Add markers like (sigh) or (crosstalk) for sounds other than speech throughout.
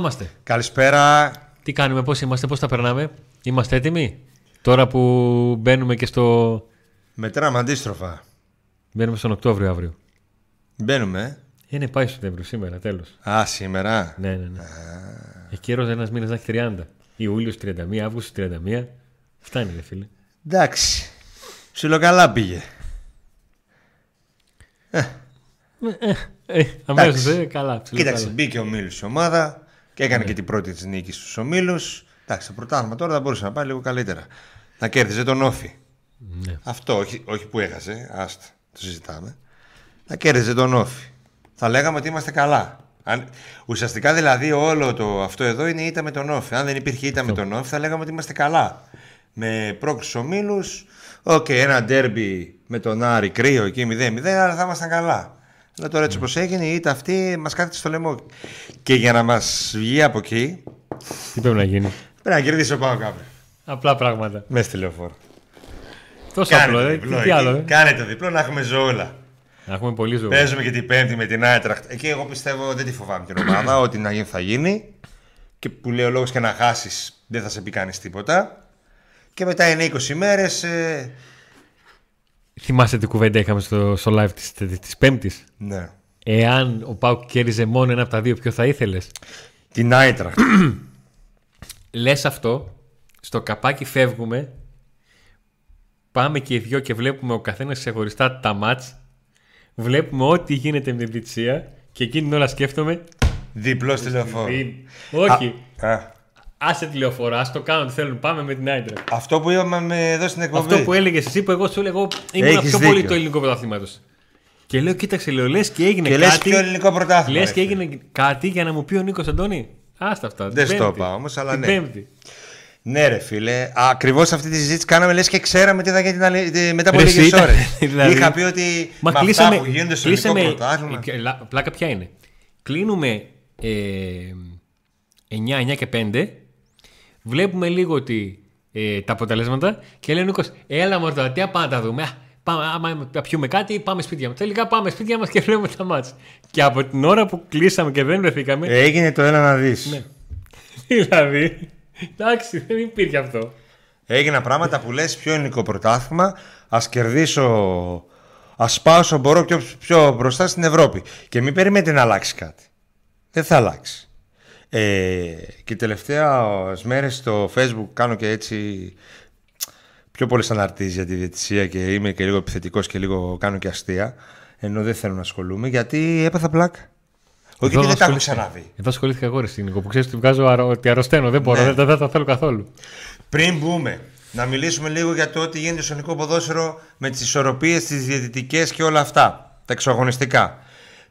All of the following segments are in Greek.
Να είμαστε. Καλησπέρα. Τι κάνουμε, πώς είμαστε, πώς τα περνάμε; Είμαστε έτοιμοι; Τώρα που μπαίνουμε και στο. Μετράμε αντίστροφα. Μπαίνουμε στον Οκτώβριο αύριο. Μπαίνουμε. Ε, ναι, πάει στο Σεπτέμβριο σήμερα, τέλος. Α, σήμερα. Ναι, ναι, ναι. Έχει καιρός ένας μήνας να έχει 30. Ιούλιος 31, Αύγουστος 31. Φτάνει, ρε φίλε. Εντάξει. Ψιλοκαλά πήγε. Ε, ε, Αμέσως, ε, καλά. ψηλό Κοίταξε, καλά. μπήκε ομίλους η ομάδα και έκανε και την πρώτη της νίκη στους ομίλους. Εντάξει, το πρωτάθλημα τώρα θα μπορούσε να πάει λίγο καλύτερα. Να κέρδιζε τον ΟΦΗ. Ναι. Αυτό, όχι, όχι που έχασε, άστα, το συζητάμε. Να κέρδιζε τον ΟΦΗ. Θα λέγαμε ότι είμαστε καλά. Αν, ουσιαστικά δηλαδή όλο το αυτό εδώ είναι η ήττα με τον ΟΦΗ. Αν δεν υπήρχε ήττα με τον ΟΦΗ θα λέγαμε ότι είμαστε καλά. Με πρόκριση ομίλους, οκ, ένα ντέρμπι με τον Άρη κρύο εκεί 0-0, αλλά θα ήμασταν καλά. Αλλά τώρα έτσι όπως έγινε η ήττα αυτή μας κάθεται στο λαιμό. Και για να μας βγει από εκεί Τι πρέπει να γίνει; πρέπει να κερδίσει ο Πάο Κάπρε. Απλά πράγματα. Μέσα στη λεωφόρο. Τόσο Κάνε απλό, το ε. διπλό Τι, τι εκεί. άλλο, ε. Κάνε το διπλό να έχουμε ζώουλα. Να έχουμε πολύ ζωή. Παίζουμε και την Πέμπτη με την Άιτραχτ. Εκεί εγώ πιστεύω δεν τη φοβάμαι την ομάδα. Ό,τι να γίνει θα γίνει. Και που λέει ο λόγος και να χάσεις δεν θα σε πει κανείς τίποτα. Και μετά είναι 20 μέρες. Ε... Θυμάστε τι κουβέντα είχαμε στο, στο live της, της Πέμπτης; Ναι. Εάν ο Πάουκ κέρδιζε μόνο ένα από τα δύο, ποιο θα ήθελες; Την Άιτραχτ. (clears throat) Λες αυτό, στο καπάκι φεύγουμε, πάμε και οι δυο και βλέπουμε ο καθένας ξεχωριστά τα μάτς, βλέπουμε ό,τι γίνεται με την Διτσία και εκείνη την ώρα σκέφτομαι Διπλός στη λεωφόρο. «Δι- όχι, Α, α. Άσε τηλεοφορά, ας το κάνουν τι θέλουν, πάμε με την Άιντρα. Αυτό που είπαμε εδώ στην εκπομπή. Αυτό που έλεγες εσύ που εγώ σου έλεγα, εγώ ήμουν Έχεις πιο πολύ δίκιο. του ελληνικού πρωταθλήματος. Και λέω, κοίταξε, λέω, λες και έγινε Και λες κάτι. πιο ελληνικό πρωτάθλημα. Λες ρε και φίλε. έγινε κάτι για να μου πει ο Νίκος Αντώνη; Άστα αυτά. την Δεν στο Πέμπτη. είπα όμως, αλλά Την ναι. Πέμπτη. Ναι, ρε φίλε. Ακριβώς αυτή τη συζήτηση κάναμε λες και ξέραμε τι θα γίνει την άλλη- τη- μετά από Ρε, εσύ λίγες ήταν, ώρες. (laughs) δηλαδή. Είχα πει ότι Μα με κλείσαμε. αυτά που γίνονται στο ελληνικό κλείσαμε πρωτάθλημα. ε, λα- πλάκα ποια είναι. Κλείνουμε ε, 9, 9 και 5. Βλέπουμε λίγο ότι, ε, τα αποτελέσματα και λέει ο Νίκος, έλα μωρέ τώρα, τι να πάμε να τα δούμε. Α, Πάμε, άμα θα πιούμε κάτι, πάμε σπίτια μας. Τελικά πάμε σπίτια μας και βλέπουμε τα μάτς. Και από την ώρα που κλείσαμε και δεν βρεθήκαμε, Έγινε το ένα να δεις. Ναι. (laughs) δηλαδή, εντάξει, δεν υπήρχε αυτό. Έγιναν πράγματα που λες πιο ελληνικό πρωτάθλημα. Ας κερδίσω, ας πάω όσο μπορώ πιο, πιο μπροστά στην Ευρώπη. Και μην περιμένετε να αλλάξει κάτι. Δεν θα αλλάξει. Ε, και τελευταία μέρες στο facebook κάνω και έτσι πιο πολλές αναρτήσεις για τη διαιτησία και είμαι και λίγο επιθετικός και λίγο κάνω και αστεία. Ενώ δεν θέλω να ασχολούμαι γιατί έπαθα πλάκα. Όχι Εδώ γιατί δεν τα έχω ασχολήθηκα- ξαναδεί. Εδώ ασχολήθηκα εγώ ρε στην Νίκο, που ξέρεις ότι βγάζω αρο... ότι αρρωσταίνω. Δεν μπορώ, Ναι. δεν, δεν τα θέλω καθόλου. Πριν μπούμε, να μιλήσουμε λίγο για το τι γίνεται στο ελληνικό ποδόσφαιρο με τις ισορροπίες, τις διαιτητικές και όλα αυτά, τα εξωαγωνιστικά.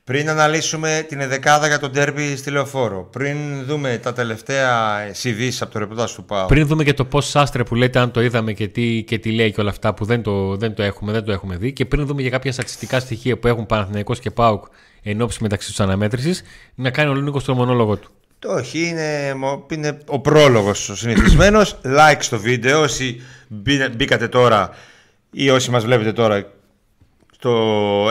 Πριν αναλύσουμε την εδεκάδα για τον τέρμπι στη Λεωφόρο. Πριν δούμε τα τελευταία ειδήσει από το ρεπορτάζ του ΠΑΟ. Πριν δούμε και το πώς άστρε που λέτε, αν το είδαμε και τι, και τι λέει και όλα αυτά που δεν το, δεν το έχουμε, δεν το έχουμε δει. Και πριν δούμε και κάποια στατιστικά στοιχεία που έχουν Παναθηναϊκός και ΠΑΟΚ εν ώψη μεταξύ τους αναμέτρησης, να κάνει ο Νίκο το μονόλογο του. Το όχι, είναι, μο- είναι ο πρόλογος ο συνηθισμένος. like στο βίντεο όσοι μπήκα- μπήκατε τώρα ή όσοι μας βλέπετε τώρα το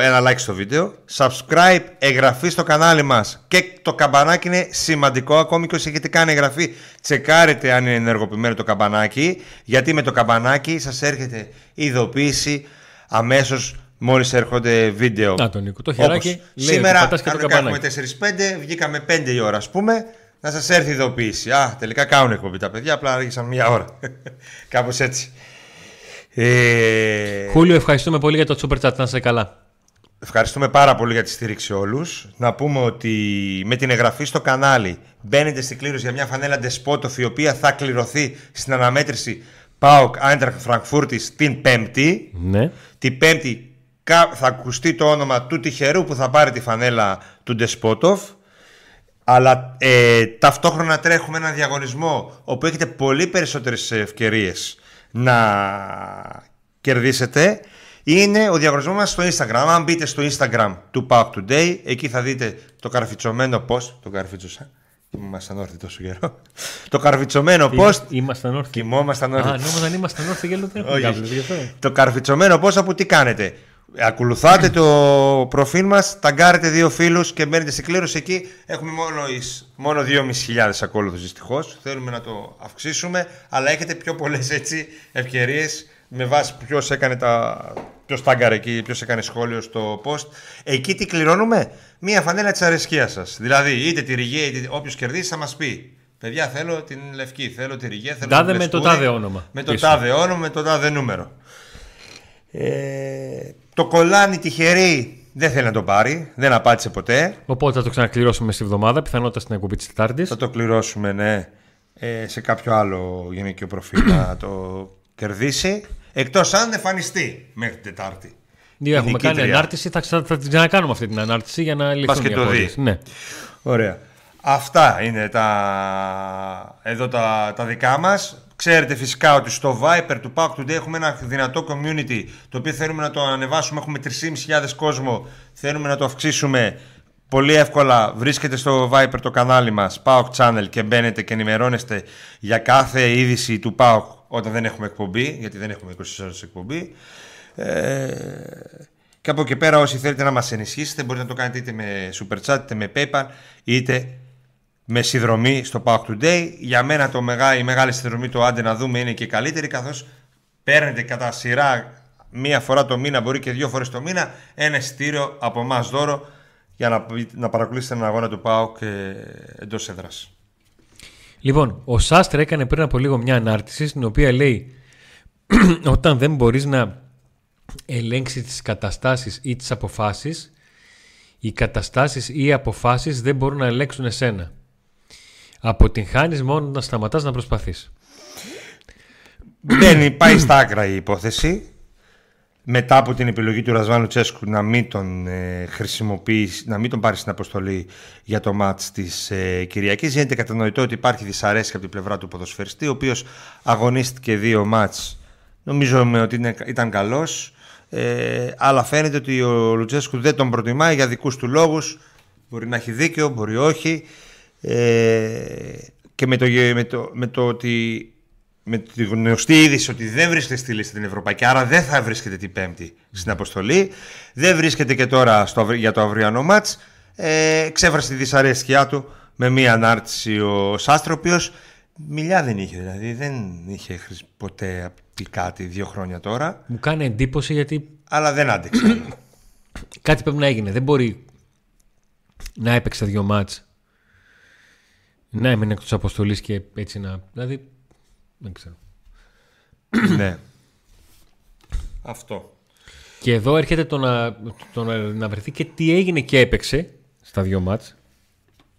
ένα like στο βίντεο. Subscribe, εγγραφή στο κανάλι μας. Και το καμπανάκι είναι σημαντικό ακόμη και όσοι έχετε κάνει εγγραφή. Τσεκάρετε αν είναι ενεργοποιημένο το καμπανάκι. Γιατί με το καμπανάκι σας έρχεται ειδοποίηση αμέσως μόλις έρχονται βίντεο. Να το Νίκο, το χεράκι Όπως λέει ότι Σήμερα πατάς και το κανονικά έχουμε καμπανάκι. 4-5, βγήκαμε 5 η ώρα ας πούμε. Να σας έρθει ειδοποίηση. Α, τελικά κάνουν εκπομπή τα παιδιά, απλά άργησαν μία ώρα. (laughs) Κάπως έτσι. Ε, Χούλιο, ευχαριστούμε πολύ για το super chat, να είσαι καλά. Ευχαριστούμε πάρα πολύ για τη στήριξη όλους. Να πούμε ότι με την εγγραφή στο κανάλι μπαίνετε στην κλήρωση για μια φανέλα Ντεσπότοφ η οποία θα κληρωθεί στην αναμέτρηση ΠΑΟΚ Άιντραχτ Φραγκφούρτης την Πέμπτη. Ναι. Την Πέμπτη κα- θα ακουστεί το όνομα του τυχερού που θα πάρει τη φανέλα του Ντεσπότοφ. Αλλά ε, ταυτόχρονα τρέχουμε έναν διαγωνισμό όπου έχετε πολύ περισσότερες ευκαιρίες να κερδίσετε. Είναι ο διαγωνισμός μας στο Instagram. Αν μπείτε στο Instagram του Pauk Today, εκεί θα δείτε το καρφιτσωμένο post. Το καρφίτσωσα. Ήμασταν όρθιοι τόσο καιρό. το καρφιτσωμένο post. Ήμασταν όρθιοι. Κοιμόμασταν Α, όρθιοι. νόμιζα αν ήμασταν όρθιοι και λέω δεν έχω Όχι. κάβλες, γι' αυτό. Το καρφιτσωμένο πώ που τι κάνετε; Ακολουθάτε το προφίλ μας, ταγκάρετε δύο φίλους και μπαίνετε σε κλήρωση εκεί. Έχουμε μόνο, εις- μόνο 2.500 ακόλουθους δυστυχώς. Θέλουμε να το αυξήσουμε, αλλά έχετε πιο πολλές έτσι ευκαιρίες με βάση ποιος έκανε τα... Ποιος τάγκαρε εκεί, ποιος έκανε σχόλιο στο post. Εκεί τι κληρώνουμε, μία φανέλα της αρεσκίας σας. Δηλαδή, είτε τη ρηγέ, είτε όποιος κερδίσει θα μας πει. Παιδιά, θέλω την λευκή, θέλω τη ρηγέ, θέλω Τάδε την με το μπεστούνι, τάδε όνομα. Με το Πίσω. τάδε όνομα, με το τάδε νούμερο. Ε, το κολλάνι τυχερή δεν θέλει να το πάρει, δεν απάντησε ποτέ. Οπότε θα το ξανακληρώσουμε στη βδομάδα, πιθανότητα στην εκπομπή της Τετάρτης. Θα το κληρώσουμε, ναι, ε, σε κάποιο άλλο γυναικείο προφίλ να (coughs) το κερδίσει. Εκτός αν εμφανιστεί μέχρι την Τετάρτη. Ναι, έχουμε νικήτρια. κάνει ανάρτηση, θα, ξα- θα την ξανακάνουμε αυτή την ανάρτηση για να λυθούν και οι το απορίες. δει. Ναι. Ωραία. Αυτά είναι τα, εδώ τα, τα δικά μας. Ξέρετε φυσικά ότι στο Viper του Pack Today έχουμε ένα δυνατό community το οποίο θέλουμε να το ανεβάσουμε. Έχουμε 3.500 κόσμο. Θέλουμε να το αυξήσουμε πολύ εύκολα. Βρίσκεται στο Viper το κανάλι μας PAOK Channel και μπαίνετε και ενημερώνεστε για κάθε είδηση του PAOK όταν δεν έχουμε εκπομπή, γιατί δεν έχουμε 24 ώρες εκπομπή. Ε, και από εκεί πέρα όσοι θέλετε να μας ενισχύσετε μπορείτε να το κάνετε είτε με Super Chat είτε με PayPal είτε με συνδρομή στο Pack Today. Για μένα το μεγά, η μεγάλη συνδρομή το άντε να δούμε είναι και καλύτερη καθώς παίρνετε κατά σειρά μία φορά το μήνα μπορεί και δύο φορές το μήνα ένα εισιτήριο από εμάς δώρο για να, να παρακολουθήσετε έναν αγώνα του ΠΑΟΚ ε, εντός έδρας. Λοιπόν, ο Σάστρε έκανε πριν από λίγο μια ανάρτηση στην οποία λέει (clears throat) όταν δεν μπορείς να ελέγξεις τις καταστάσεις ή τις αποφάσεις οι καταστάσεις ή οι αποφάσεις δεν μπορούν να ελέγξουν εσένα. Αποτυγχάνεις μόνο να σταματάς να προσπαθείς. Μπαίνει, πάει στα άκρα η υπόθεση. Μετά από την επιλογή του Ρασβάνου Τσέσκου να μην τον ε, χρησιμοποιήσει, να μην τον πάρει στην αποστολή για το μάτς της ε, Κυριακής γίνεται κατανοητό ότι υπάρχει δυσαρέσκεια από την πλευρά του ποδοσφαιριστή ο οποίος αγωνίστηκε δύο μάτς νομίζω με ότι είναι- ήταν καλός ε, αλλά φαίνεται ότι ο Λουτσέσκου δεν τον προτιμάει για δικούς του λόγους μπορεί να έχει δίκαιο, μπορεί όχι ε, και με το, γε- με το, με το ότι με τη γνωστή είδηση ότι δεν βρίσκεται στη λίστα την Ευρωπαϊκή, άρα δεν θα βρίσκεται την Πέμπτη στην αποστολή. Δεν βρίσκεται και τώρα στο, αυρι- για το αυριανό μάτς. Ε, ξέφρασε τη δυσαρέσκειά του με μία ανάρτηση ο Σάστρο, ο οποίος μιλιά δεν είχε, δηλαδή δεν είχε χρησ- ποτέ πει κάτι δύο χρόνια τώρα, Μου κάνει εντύπωση γιατί αλλά δεν άντεξε. (coughs) κάτι πρέπει να έγινε. Δεν μπορεί να έπαιξε δύο μάτς να έμεινε εκτός αποστολής και έτσι να... Δηλαδή, δεν ξέρω. ναι. Αυτό. Και εδώ έρχεται το να, το να, να βρεθεί και τι έγινε και έπαιξε στα δύο μάτς.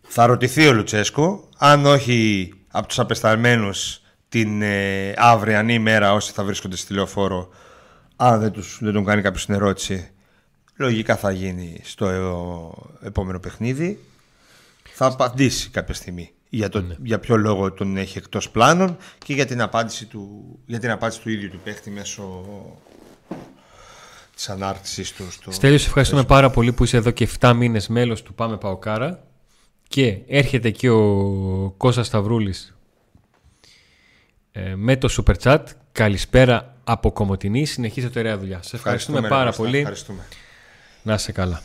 Θα ρωτηθεί ο Λουτσέσκο, αν όχι από τους απεσταλμένους την ε, αύριανή μέρα όσοι θα βρίσκονται στη λεωφόρο, αν δεν, τους, δεν τον κάνει κάποιος την ερώτηση, λογικά θα γίνει στο ε, επόμενο παιχνίδι. Θα απαντήσει κάποια στιγμή για, το, για ποιο λόγο τον έχει εκτός πλάνων και για την απάντηση του, για την απάντηση του ίδιου του παίχτη μέσω της ανάρτησης του. Στο... Στέλιος, σε ευχαριστούμε πάρα πολύ που είσαι εδώ και 7 μήνες μέλος του Πάμε Παοκάρα και έρχεται και ο Κώστας Σταυρούλης ε, με το Super Chat. Καλησπέρα από Κομωτινή. Συνεχίζετε ωραία δουλειά. Σε ευχαριστούμε, ρε πάρα Κώστα, πολύ. Ευχαριστούμε. Να είσαι καλά.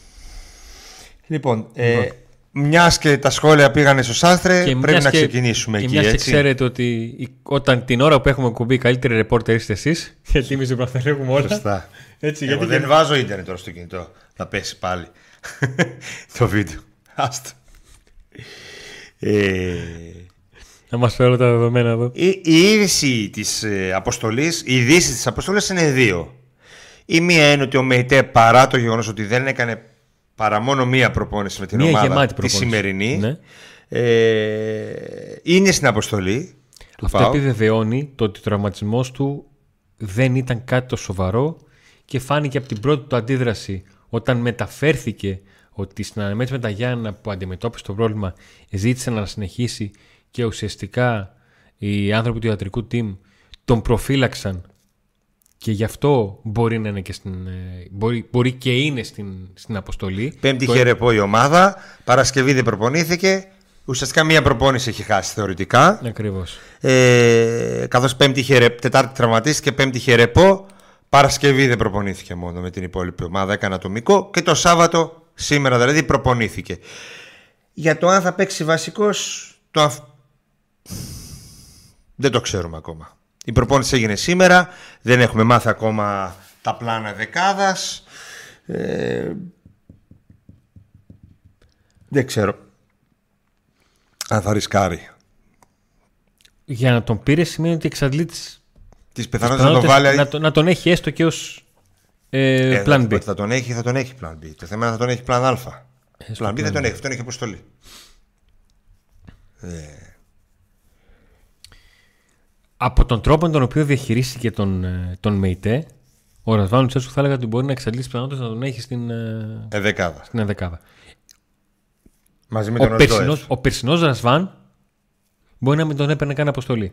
Λοιπόν, ε, μιας και τα σχόλια πήγανε στο Σάστρε, πρέπει μιας να και- ξεκινήσουμε και εκεί, μιας και έτσι. ξέρετε ότι η- όταν την ώρα που έχουμε κουμπί, καλύτεροι ρεπόρτερ είστε εσείς, (laughs) γιατί εμείς δεν τα έχουμε όλα. Σωστά. Έτσι, Εγώ γιατί δεν βάζω ίντερνετ τώρα στο κινητό. Θα πέσει πάλι (laughs) το βίντεο. Άστο. Ε, να μας φέρω τα δεδομένα εδώ. η, η είδηση της ε, αποστολής, οι ειδήσει της αποστολής είναι δύο. Η μία είναι ότι ο Μεϊτέ παρά το γεγονός ότι δεν έκανε παρά μόνο μία προπόνηση με την Μία ομάδα γεμάτη τη προπόνηση. σημερινή Ναι. ε, είναι στην αποστολή του Αυτό ΠΑΟΚ. επιβεβαιώνει το ότι ο τραυματισμός του δεν ήταν κάτι το σοβαρό και φάνηκε από την πρώτη του αντίδραση όταν μεταφέρθηκε ότι στην αναμέτρηση με τα Γιάννα που αντιμετώπισε το πρόβλημα ζήτησε να συνεχίσει και ουσιαστικά οι άνθρωποι του ιατρικού team τον προφύλαξαν και γι' αυτό μπορεί να είναι και στην, ε, μπορεί, μπορεί και είναι στην, στην αποστολή. Πέμπτη Το- είχε ρεπό η ομάδα. Παρασκευή δεν προπονήθηκε. Ουσιαστικά μία προπόνηση έχει χάσει θεωρητικά. Ακριβώς. Ε, Καθώς Πέμπτη είχε ρε- Τετάρτη τραυματίστηκε, Πέμπτη είχε ρεπό. Παρασκευή δεν προπονήθηκε μόνο με την υπόλοιπη ομάδα, έκανε ατομικό και το Σάββατο σήμερα δηλαδή προπονήθηκε. Για το αν θα παίξει βασικός, το αφ... δεν το ξέρουμε ακόμα. Η προπόνηση έγινε σήμερα, δεν έχουμε μάθει ακόμα τα πλάνα δεκάδας. Ε, δεν ξέρω αν θα ρισκάρει. Για να τον πήρε σημαίνει ότι εξαντλεί τις Τις πιθανότητες να τον βάλει... να, το- να τον έχει έστω και ως ε, Ε, plan θα- B. Θα τον έχει, θα τον έχει plan B. Το θέμα είναι να θα τον έχει plan Α. Έστω Plan B plan δεν τον B. έχει, αυτόν έχει αποστολή. Από τον τρόπο με τον οποίο διαχειρίστηκε τον, ε, τον ΜΕΙΤΕ, ο Ρασβάν Λουτσέσκου θα έλεγα ότι μπορεί να εξαντλήσει πιθανότητες να τον έχει στην, ε, Ε, δεκάδα. στην ενδεκάδα. Μαζί με Ο τον περσινός, Οσδόεφ. ο περσινός Ρασβάν μπορεί να μην τον έπαιρνε καν αποστολή.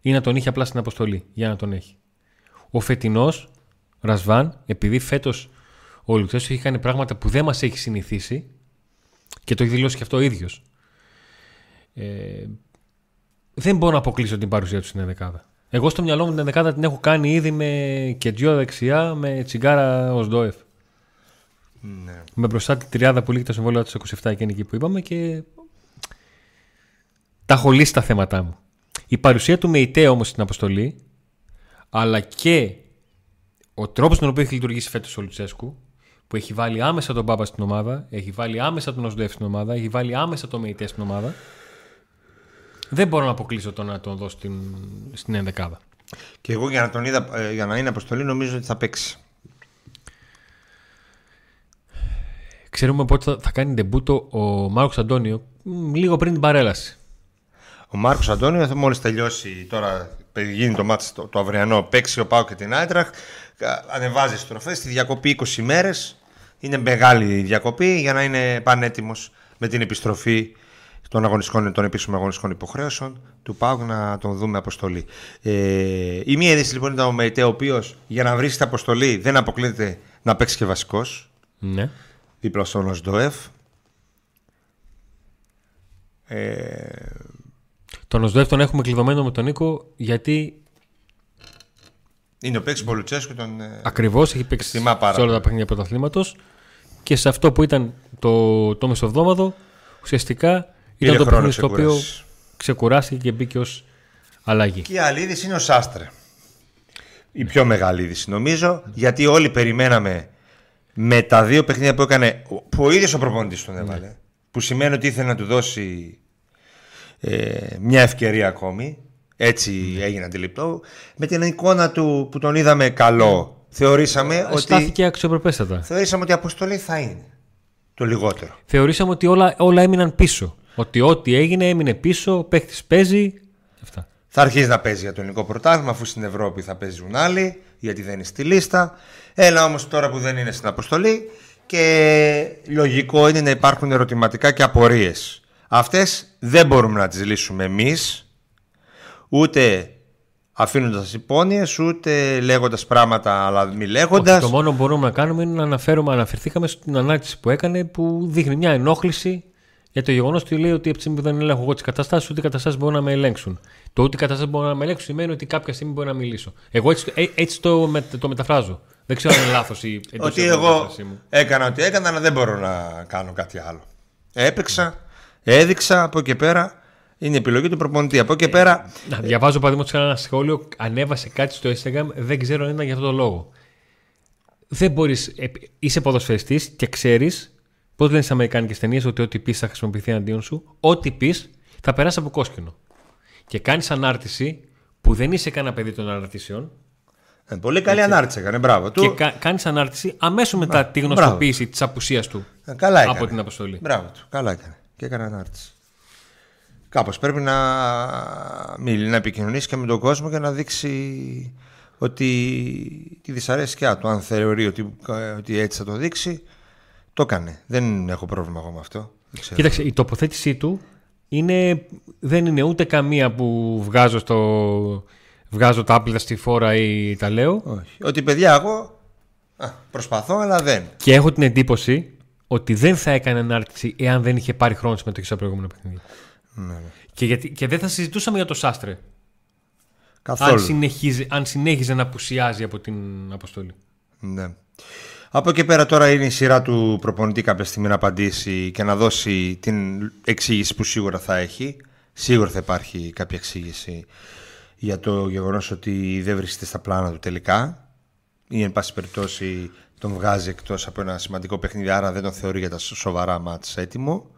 Ή να τον είχε απλά στην αποστολή για να τον έχει. Ο φετινός Ρασβάν, επειδή φέτος ο Λουτσέσκου έχει κάνει πράγματα που δεν μας έχει συνηθίσει και το έχει δηλώσει και αυτό ο ίδιος. Ε, δεν μπορώ να αποκλείσω την παρουσία του στην ενδεκάδα. Εγώ στο μυαλό μου την ενδεκάδα την έχω κάνει ήδη με κεντζιό δεξιά, με τσιγκάρα ως Ντόεφ. Ναι. Με μπροστά τη τριάδα που λύγει το συμβόλαιο του 27 εκείνη εκεί που είπαμε και τα έχω λύσει τα θέματά μου. Η παρουσία του με ητέ όμως στην αποστολή αλλά και ο τρόπος τον οποίο έχει λειτουργήσει φέτος ο Λουτσέσκου που έχει βάλει άμεσα τον Μπάμπα στην ομάδα, έχει βάλει άμεσα τον Οσδεύ στην ομάδα, έχει βάλει άμεσα τον Μεϊτέ στην ομάδα. Δεν μπορώ να αποκλείσω το να τον δω στην, στην ενδεκάδα. Και εγώ για να, τον είδα, ε, για να είναι αποστολή νομίζω ότι θα παίξει. Ξέρουμε πότε θα, θα κάνει ντεμπούτο ο Μάρκος Αντώνιο μ, λίγο πριν την παρέλαση. Ο Μάρκος Αντώνιο θα μόλις τελειώσει τώρα γίνει το μάτς το, το αυριανό παίξει ο Πάο και την Άιτραχ ανεβάζει στροφές στη διακοπή 20 ημέρες είναι μεγάλη η διακοπή για να είναι πανέτοιμος με την επιστροφή των, αγωνιστικών, των επίσημων αγωνιστικών υποχρέωσεων του ΠΑΟΚ να τον δούμε αποστολή. Ε, η μία είδηση λοιπόν ήταν ο Μεϊτέ, ο οποίος για να βρει την αποστολή δεν αποκλείεται να παίξει και βασικός. Ναι. Δίπλα στον Οσντοεφ. Ε, Τον Οσδεύ τον έχουμε κλειδωμένο με τον Νίκο γιατί είναι ο παίκτης Πολουτσέσκου. Τον, ε, ακριβώς έχει παίξει Εκτιμά πάρα σε όλα τα πολύ. παιχνίδια πρωταθλήματος και σε αυτό που ήταν το, το μεσοβδόμαδο ουσιαστικά πήρε ήταν το χρόνο παιχνίδι στο οποίο ξεκούρασης. ξεκουράστηκε και μπήκε ως αλλαγή. Και η άλλη είδηση είναι ο Σάστρε. Η πιο μεγάλη είδηση νομίζω, γιατί όλοι περιμέναμε με τα δύο παιχνίδια που έκανε, που ο ίδιος ο προπονητής τον έβαλε, που σημαίνει ότι ήθελε να του δώσει ε, μια ευκαιρία ακόμη, έτσι έγινε αντιληπτό, με την εικόνα του που τον είδαμε καλό, θεωρήσαμε ότι, Στάθηκε αξιοπρεπέστατα. θεωρήσαμε ότι η αποστολή θα είναι το λιγότερο. Θεωρήσαμε ότι όλα, όλα έμειναν πίσω. Ότι ό,τι έγινε έμεινε πίσω, ο παίχτης παίζει. Αυτά. Θα αρχίσει να παίζει για το ελληνικό πρωτάθλημα, αφού στην Ευρώπη θα παίζουν άλλοι, γιατί δεν είναι στη λίστα. Έλα όμως τώρα που δεν είναι στην αποστολή και λογικό είναι να υπάρχουν ερωτηματικά και απορίες. Αυτές δεν μπορούμε να τις λύσουμε εμείς, ούτε αφήνοντας υπόνοιες, ούτε λέγοντας πράγματα αλλά μη λέγοντας. Όχι, το μόνο που μπορούμε να κάνουμε είναι να αναφέρουμε, αναφερθήκαμε στην ανάρτηση που έκανε που δείχνει μια ενόχληση για το γεγονός ότι λέει ότι από τη στιγμή που δεν ελέγχω εγώ τις καταστάσεις, ούτε οι καταστάσεις μπορούν να με ελέγξουν. Το ότι οι καταστάσεις μπορούν να με ελέγξουν σημαίνει ότι κάποια στιγμή μπορεί να μιλήσω. Εγώ έτσι, ε, έτσι το, με- το μεταφράζω. Δεν ξέρω αν είναι λάθος ή εντός Ότι η εγώ μετάφρασή μου. έκανα ό,τι έκανα, αλλά δεν μπορώ να κάνω κάτι άλλο. Έπαιξα, έδειξα από εκεί πέρα. Είναι επιλογή του προπονητή. Από εκεί πέρα Να, διαβάζω παραδείγματος χάρη ένα σχόλιο, ανέβασε κάτι στο Instagram, δεν ξέρω αν ήταν για αυτόν τον λόγο. Δεν μπορείς. Είσαι ποδοσφαιριστής και ξέρεις, πώς λένε στις Αμερικάνικες ταινίες, ότι ό,τι πεις θα χρησιμοποιηθεί εναντίον σου. Ό,τι πεις θα περάσει από κόσκινο. Και κάνεις ανάρτηση που δεν είσαι κανένα παιδί των αναρτήσεων ε, πολύ καλή ανάρτηση έκανε. Μπράβο του. και κα, κάνεις ανάρτηση αμέσως μετά τη γνωστοποίηση της απουσίας του Ε, Καλά έκανε. από την αποστολή. Μπράβο του. Καλά έκανε. Και έκανε ανάρτηση. Κάπως πρέπει να, μιλ, να επικοινωνήσει και με τον κόσμο και να δείξει ότι τη δυσαρέσκειά του. Αν θεωρεί ότι, ότι έτσι θα το δείξει, το έκανε. Δεν έχω πρόβλημα εγώ με αυτό. Δεν ξέρω. Κοίταξε, η τοποθέτησή του είναι, δεν είναι ούτε καμία που βγάζω, στο, βγάζω τα άπλυτα στη φόρα ή τα λέω. Όχι. Ότι παιδιά εγώ α, προσπαθώ αλλά δεν. Και έχω την εντύπωση ότι δεν θα έκανε ανάρτηση εάν δεν είχε πάρει χρόνο συμμετοχή στα προηγούμενα παιχνίδια. Ναι, ναι. Και, γιατί, και δεν θα συζητούσαμε για το Σάστρε. Καθόλου. Αν, συνεχίζει, αν συνέχιζε να απουσιάζει από την αποστολή. Ναι. Από εκεί πέρα τώρα είναι η σειρά του προπονητή κάποια στιγμή να απαντήσει και να δώσει την εξήγηση που σίγουρα θα έχει. Σίγουρα θα υπάρχει κάποια εξήγηση για το γεγονός ότι δεν βρίσκεται στα πλάνα του τελικά ή εν πάση περιπτώσει τον βγάζει εκτός από ένα σημαντικό παιχνίδι άρα δεν τον θεωρεί για τα σοβαρά μάτς έτοιμο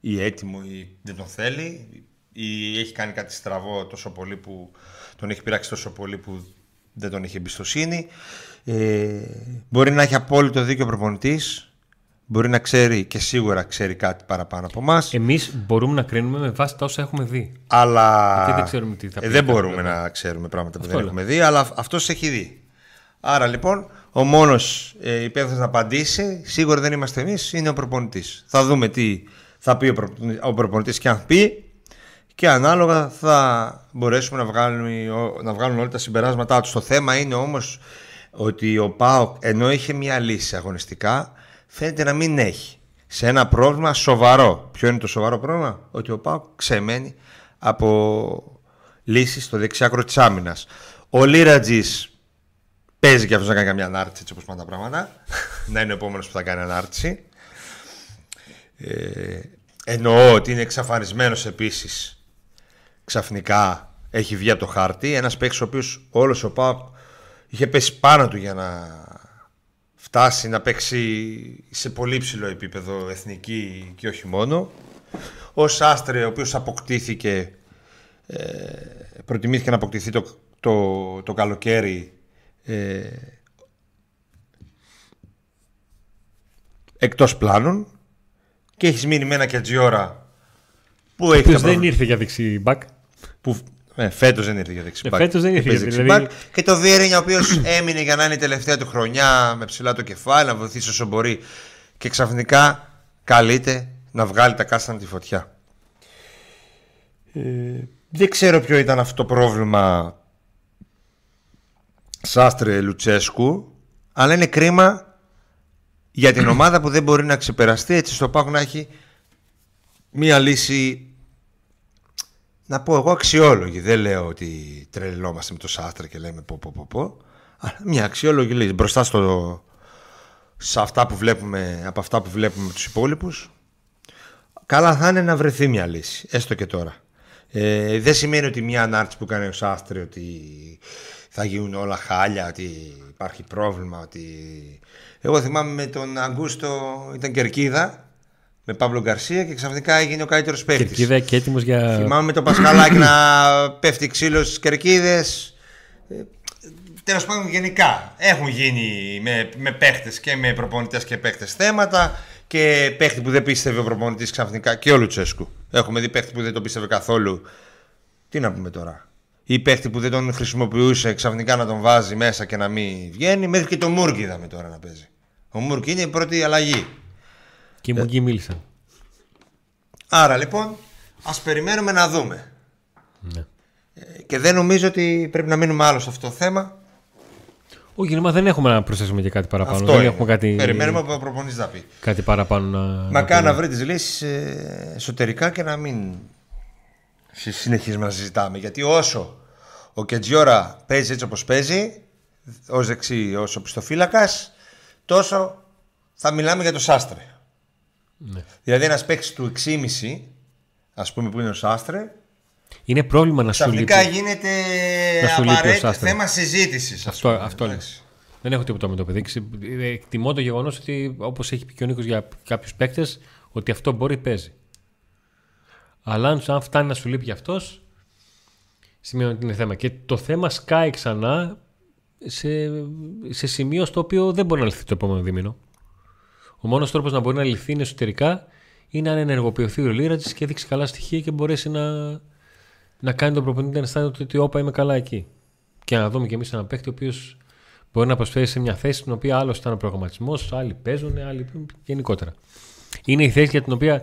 ή έτοιμο ή δεν τον θέλει ή έχει κάνει κάτι στραβό τόσο πολύ που τον έχει πειράξει τόσο πολύ που δεν τον έχει εμπιστοσύνη. Ε, μπορεί να έχει απόλυτο δίκιο ο προπονητής. Μπορεί να ξέρει και σίγουρα ξέρει κάτι παραπάνω από εμάς. Εμείς μπορούμε να κρίνουμε με βάση τα όσα έχουμε δει. Αλλά Γιατί δεν ξέρουμε τι θα πει ε, δεν κάθε μπορούμε πλευρά. να ξέρουμε πράγματα που Αυτό δεν λέω. έχουμε δει, αλλά αυτός έχει δει. Άρα λοιπόν, ο μόνος ε, υπεύθυνος να απαντήσει, σίγουρα δεν είμαστε εμείς, είναι ο προπονητής. Θα δούμε τι θα πει ο, προ, ο προπονητής και αν πει, και ανάλογα θα μπορέσουμε να βγάλουμε, να βγάλουν όλα τα συμπεράσματά τους. Το θέμα είναι όμως ότι ο ΠΑΟΚ ενώ είχε μια λύση αγωνιστικά, φαίνεται να μην έχει. Σε ένα πρόβλημα σοβαρό. Ποιο είναι το σοβαρό πρόβλημα; Ότι ο ΠΑΟΚ ξεμένει από λύσεις στο δεξιάκρο της άμυνας. Ο Λίρατζης παίζει και αυτός να κάνει καμιά ανάρτηση έτσι όπως πάνε τα πράγματα. να είναι ο επόμενος που θα κάνει ανάρτηση. Ε, εννοώ ότι είναι εξαφανισμένος επίσης ξαφνικά έχει βγει από το χάρτη. Ένας παίκτης ο οποίος όλος ο ΠΑΟΚ είχε πέσει πάνω του για να φτάσει να παίξει σε πολύ ψηλό επίπεδο εθνική και όχι μόνο. Ο Σάστρε, ο οποίος αποκτήθηκε, ε, προτιμήθηκε να αποκτηθεί το, το, το καλοκαίρι ε, εκτός πλάνων και έχεις μείνει με ένα κετζιόρα που έχει Ποιο τα δεν προβλήματα- ήρθε για δεξί μπακ. που ε, φέτος δεν ήρθε για δεξιμπάκ. Ε, φέτος δεν ήρθε Παίζει για- δεξιμπάκ. δηλαδή- Και το Βιερίνια, ο οποίος (clears throat) έμεινε για να είναι η τελευταία του χρονιά με ψηλά το κεφάλι, να βοηθήσει όσο μπορεί. Και ξαφνικά καλείται να βγάλει τα κάστανα τη φωτιά. Ε, δεν ξέρω ποιο ήταν αυτό το πρόβλημα Σάστρε Λουτσέσκου, αλλά είναι κρίμα για την ομάδα που δεν μπορεί να ξεπεραστεί έτσι στο πάγο να έχει μία λύση να πω εγώ αξιόλογη. Δεν λέω ότι τρελόμαστε με το Σάστρε και λέμε πω πω πω πω. Αλλά μια αξιόλογη λύση. Μπροστά στο, σε αυτά που βλέπουμε, από αυτά που βλέπουμε με τους υπόλοιπους καλά θα είναι να βρεθεί μια λύση. Έστω και τώρα. Ε, δεν σημαίνει ότι μια ανάρτηση που κάνει ο Σάστρε ότι θα γίνουν όλα χάλια, ότι υπάρχει πρόβλημα, ότι... Εγώ θυμάμαι με τον Αγκούστο ήταν κερκίδα με Παύλο Γκαρσία και ξαφνικά έγινε ο καλύτερος παίκτης. Κερκίδα και έτοιμος για. Θυμάμαι το Πασχαλάκι να πέφτει ξύλος στις κερκίδες. Τέλος πάντων, γενικά έχουν γίνει με, με παίχτες και με προπονητές και παίχτες θέματα. Και παίχτη που δεν πίστευε ο προπονητής ξαφνικά και ο Λουτσέσκου. Έχουμε δει παίχτη που δεν τον πίστευε καθόλου. Τι να πούμε τώρα; Ή παίχτη που δεν τον χρησιμοποιούσε ξαφνικά να τον βάζει μέσα και να μην βγαίνει. Μέχρι και το Μούργκ είδαμε τώρα να παίζει. Ο Μούργκ είναι η πρώτη αλλαγή. Και οι Μουγκοί μίλησαν. Άρα λοιπόν, ας περιμένουμε να δούμε. Ναι. Ε, Και δεν νομίζω ότι πρέπει να μείνουμε άλλο σε αυτό το θέμα. Όχι, μα δεν έχουμε να προσθέσουμε και κάτι παραπάνω. αυτό δεν είναι. έχουμε κάτι, Περιμένουμε από τον προπονητής να πει. κάτι παραπάνω να. Μακάρι να πούμε. βρει τις λύσεις εσωτερικά και να μην συ- συνεχίζουμε να συζητάμε. Γιατί όσο ο Κετζιόρα παίζει έτσι όπως παίζει, ως δεξί, ω οπισθοφύλακα, τόσο θα μιλάμε για το Σάστρε. Ναι. Δηλαδή, ένας παίκτης του 6,5, ας πούμε που είναι ο Σάστρε, Είναι πρόβλημα να σου λείπει. ξαφνικά γίνεται Να σου λείπει ο απαραίτητο Σάστρε. θέμα συζήτησης. Αυτό, αυτό λέω. Δεν έχω τίποτα με το παιδί. Ξε- ε, Εκτιμώ το γεγονός ότι όπως έχει πει και ο Νίκος για κάποιους παίκτες, ότι αυτό μπορεί παίζει. Αλλά αν, αν φτάνει να σου λείπει γι' αυτός, σημαίνει ότι είναι θέμα. Και το θέμα σκάει ξανά σε, σε σημείο στο οποίο δεν μπορεί να λυθεί το επόμενο δίμηνο. Ο μόνος τρόπος να μπορεί να λυθεί είναι εσωτερικά είναι αν ενεργοποιηθεί ο Λίρατζης και δείξει καλά στοιχεία και μπορέσει να, να κάνει τον προπονητή να αισθάνεται ότι όπα είμαι καλά εκεί. Και να δούμε κι εμείς έναν παίκτη ο οποίος μπορεί να προσφέρει σε μια θέση στην οποία άλλο ήταν ο προγραμματισμός, άλλοι παίζουν, άλλοι γενικότερα. Είναι η θέση για την οποία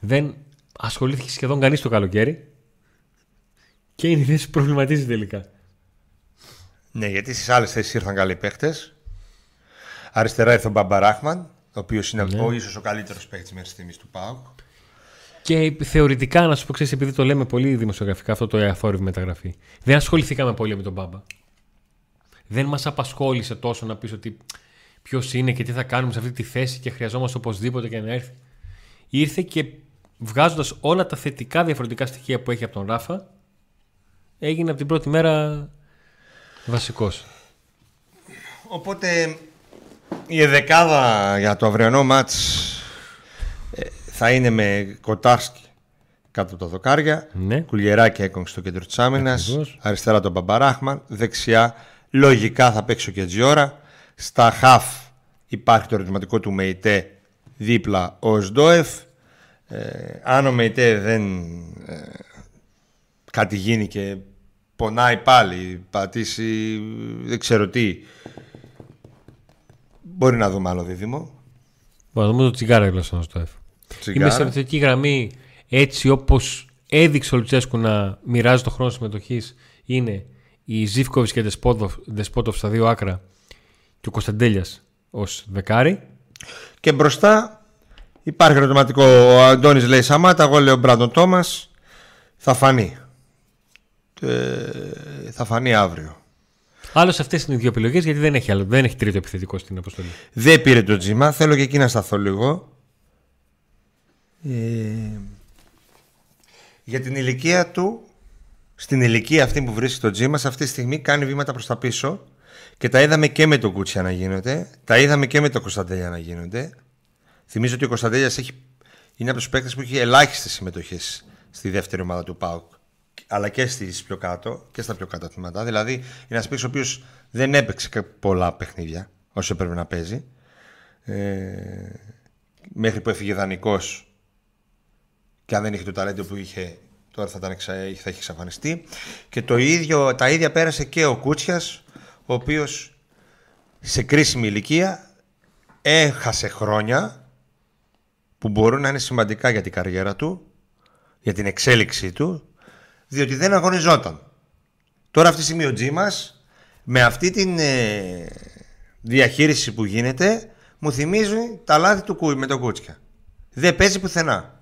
δεν ασχολήθηκε σχεδόν κανείς το καλοκαίρι και είναι η θέση που προβληματίζει τελικά. Ναι, γιατί στις άλλες θέσεις ήρθαν καλοί παίχτε. Αριστερά ήρθε ο Μπαμπαράχμαν, ο οποίος είναι Ναι. ο ίσως ο καλύτερος παίχτη μέχρι στιγμής του ΠΑΟΚ. Και θεωρητικά, να σου πω, ξέρεις, επειδή το λέμε πολύ δημοσιογραφικά αυτό το εαφόρευη μεταγραφή, δεν ασχοληθήκαμε πολύ με τον Μπάμπα. Δεν μας απασχόλησε τόσο να πεις ότι ποιος είναι και τι θα κάνουμε σε αυτή τη θέση και χρειαζόμαστε οπωσδήποτε και να έρθει. Ήρθε και βγάζοντας όλα τα θετικά διαφορετικά στοιχεία που έχει από τον Ράφα, έγινε από την πρώτη μέρα βασικός. Οπότε η εδεκάδα για το αυριανό μάτς ε, θα είναι με Κοτάρσκι κάτω από τα δοκάρια, Ναι. Κουλιεράκη έκογκ στο κέντρο της άμυνας, Ακριβώς. αριστερά τον Μπαμπαράχμαν, δεξιά λογικά θα παίξει ο Κετζιόρα, στα χαφ υπάρχει το ερωτηματικό του Μεϊτέ δίπλα ο Σντόεφ, ε, αν ο Μεϊτέ δεν ε, κάτι γίνει και πονάει πάλι, πατήσει δεν ξέρω τι, μπορεί να δούμε άλλο δίδυμο. Μπορούμε να δούμε το τσιγάρα γλώσσα στο F. Τσιγάρα. Είμαι σε αυτική γραμμή έτσι όπως έδειξε ο Λουτσέσκου να μοιράζει το χρόνο συμμετοχής είναι η Ζήφκοβιτς και Δεσπότοφ στα δύο άκρα και ο Κωνσταντέλιας ως δεκάρι. Και μπροστά υπάρχει ερωτηματικό. Ο Αντώνης λέει Σαμάτα, εγώ λέω Μπράντον Τόμας. Θα φανεί. Ε, θα φανεί αύριο. Άλλως αυτές είναι οι δύο επιλογές γιατί δεν έχει, άλλο, δεν έχει τρίτο επιθετικό στην αποστολή. Δεν πήρε το τζίμα. Θέλω και εκεί να σταθώ λίγο. Ε, για την ηλικία του, στην ηλικία αυτή που βρίσκει το τζίμα, σε αυτή τη στιγμή κάνει βήματα προς τα πίσω και τα είδαμε και με τον Κούτσια να γίνονται. Τα είδαμε και με τον Κωνσταντέλια να γίνονται. Θυμίζω ότι ο Κωνσταντέλιας έχει, είναι από τους παίκτες που έχει ελάχιστες συμμετοχές στη δεύτερη ομάδα του ΠΑΟΚ αλλά και στις πιο κάτω και στα πιο κάτω τμήματα. Δηλαδή είναι ένας παίκτης ο οποίος δεν έπαιξε κα- πολλά παιχνίδια όσο έπρεπε να παίζει. Ε, μέχρι που έφυγε δανεικός και αν δεν είχε το ταλέντο που είχε τώρα θα, ήταν εξα... θα είχε εξαφανιστεί και το ίδιο, τα ίδια πέρασε και ο Κούτσιας ο οποίος σε κρίσιμη ηλικία έχασε χρόνια που μπορούν να είναι σημαντικά για την καριέρα του για την εξέλιξή του διότι δεν αγωνιζόταν τώρα αυτή τη στιγμή ο Τζίμας με αυτή την ε, διαχείριση που γίνεται μου θυμίζει τα λάθη του Κου- με τον Κούτσια δεν παίζει πουθενά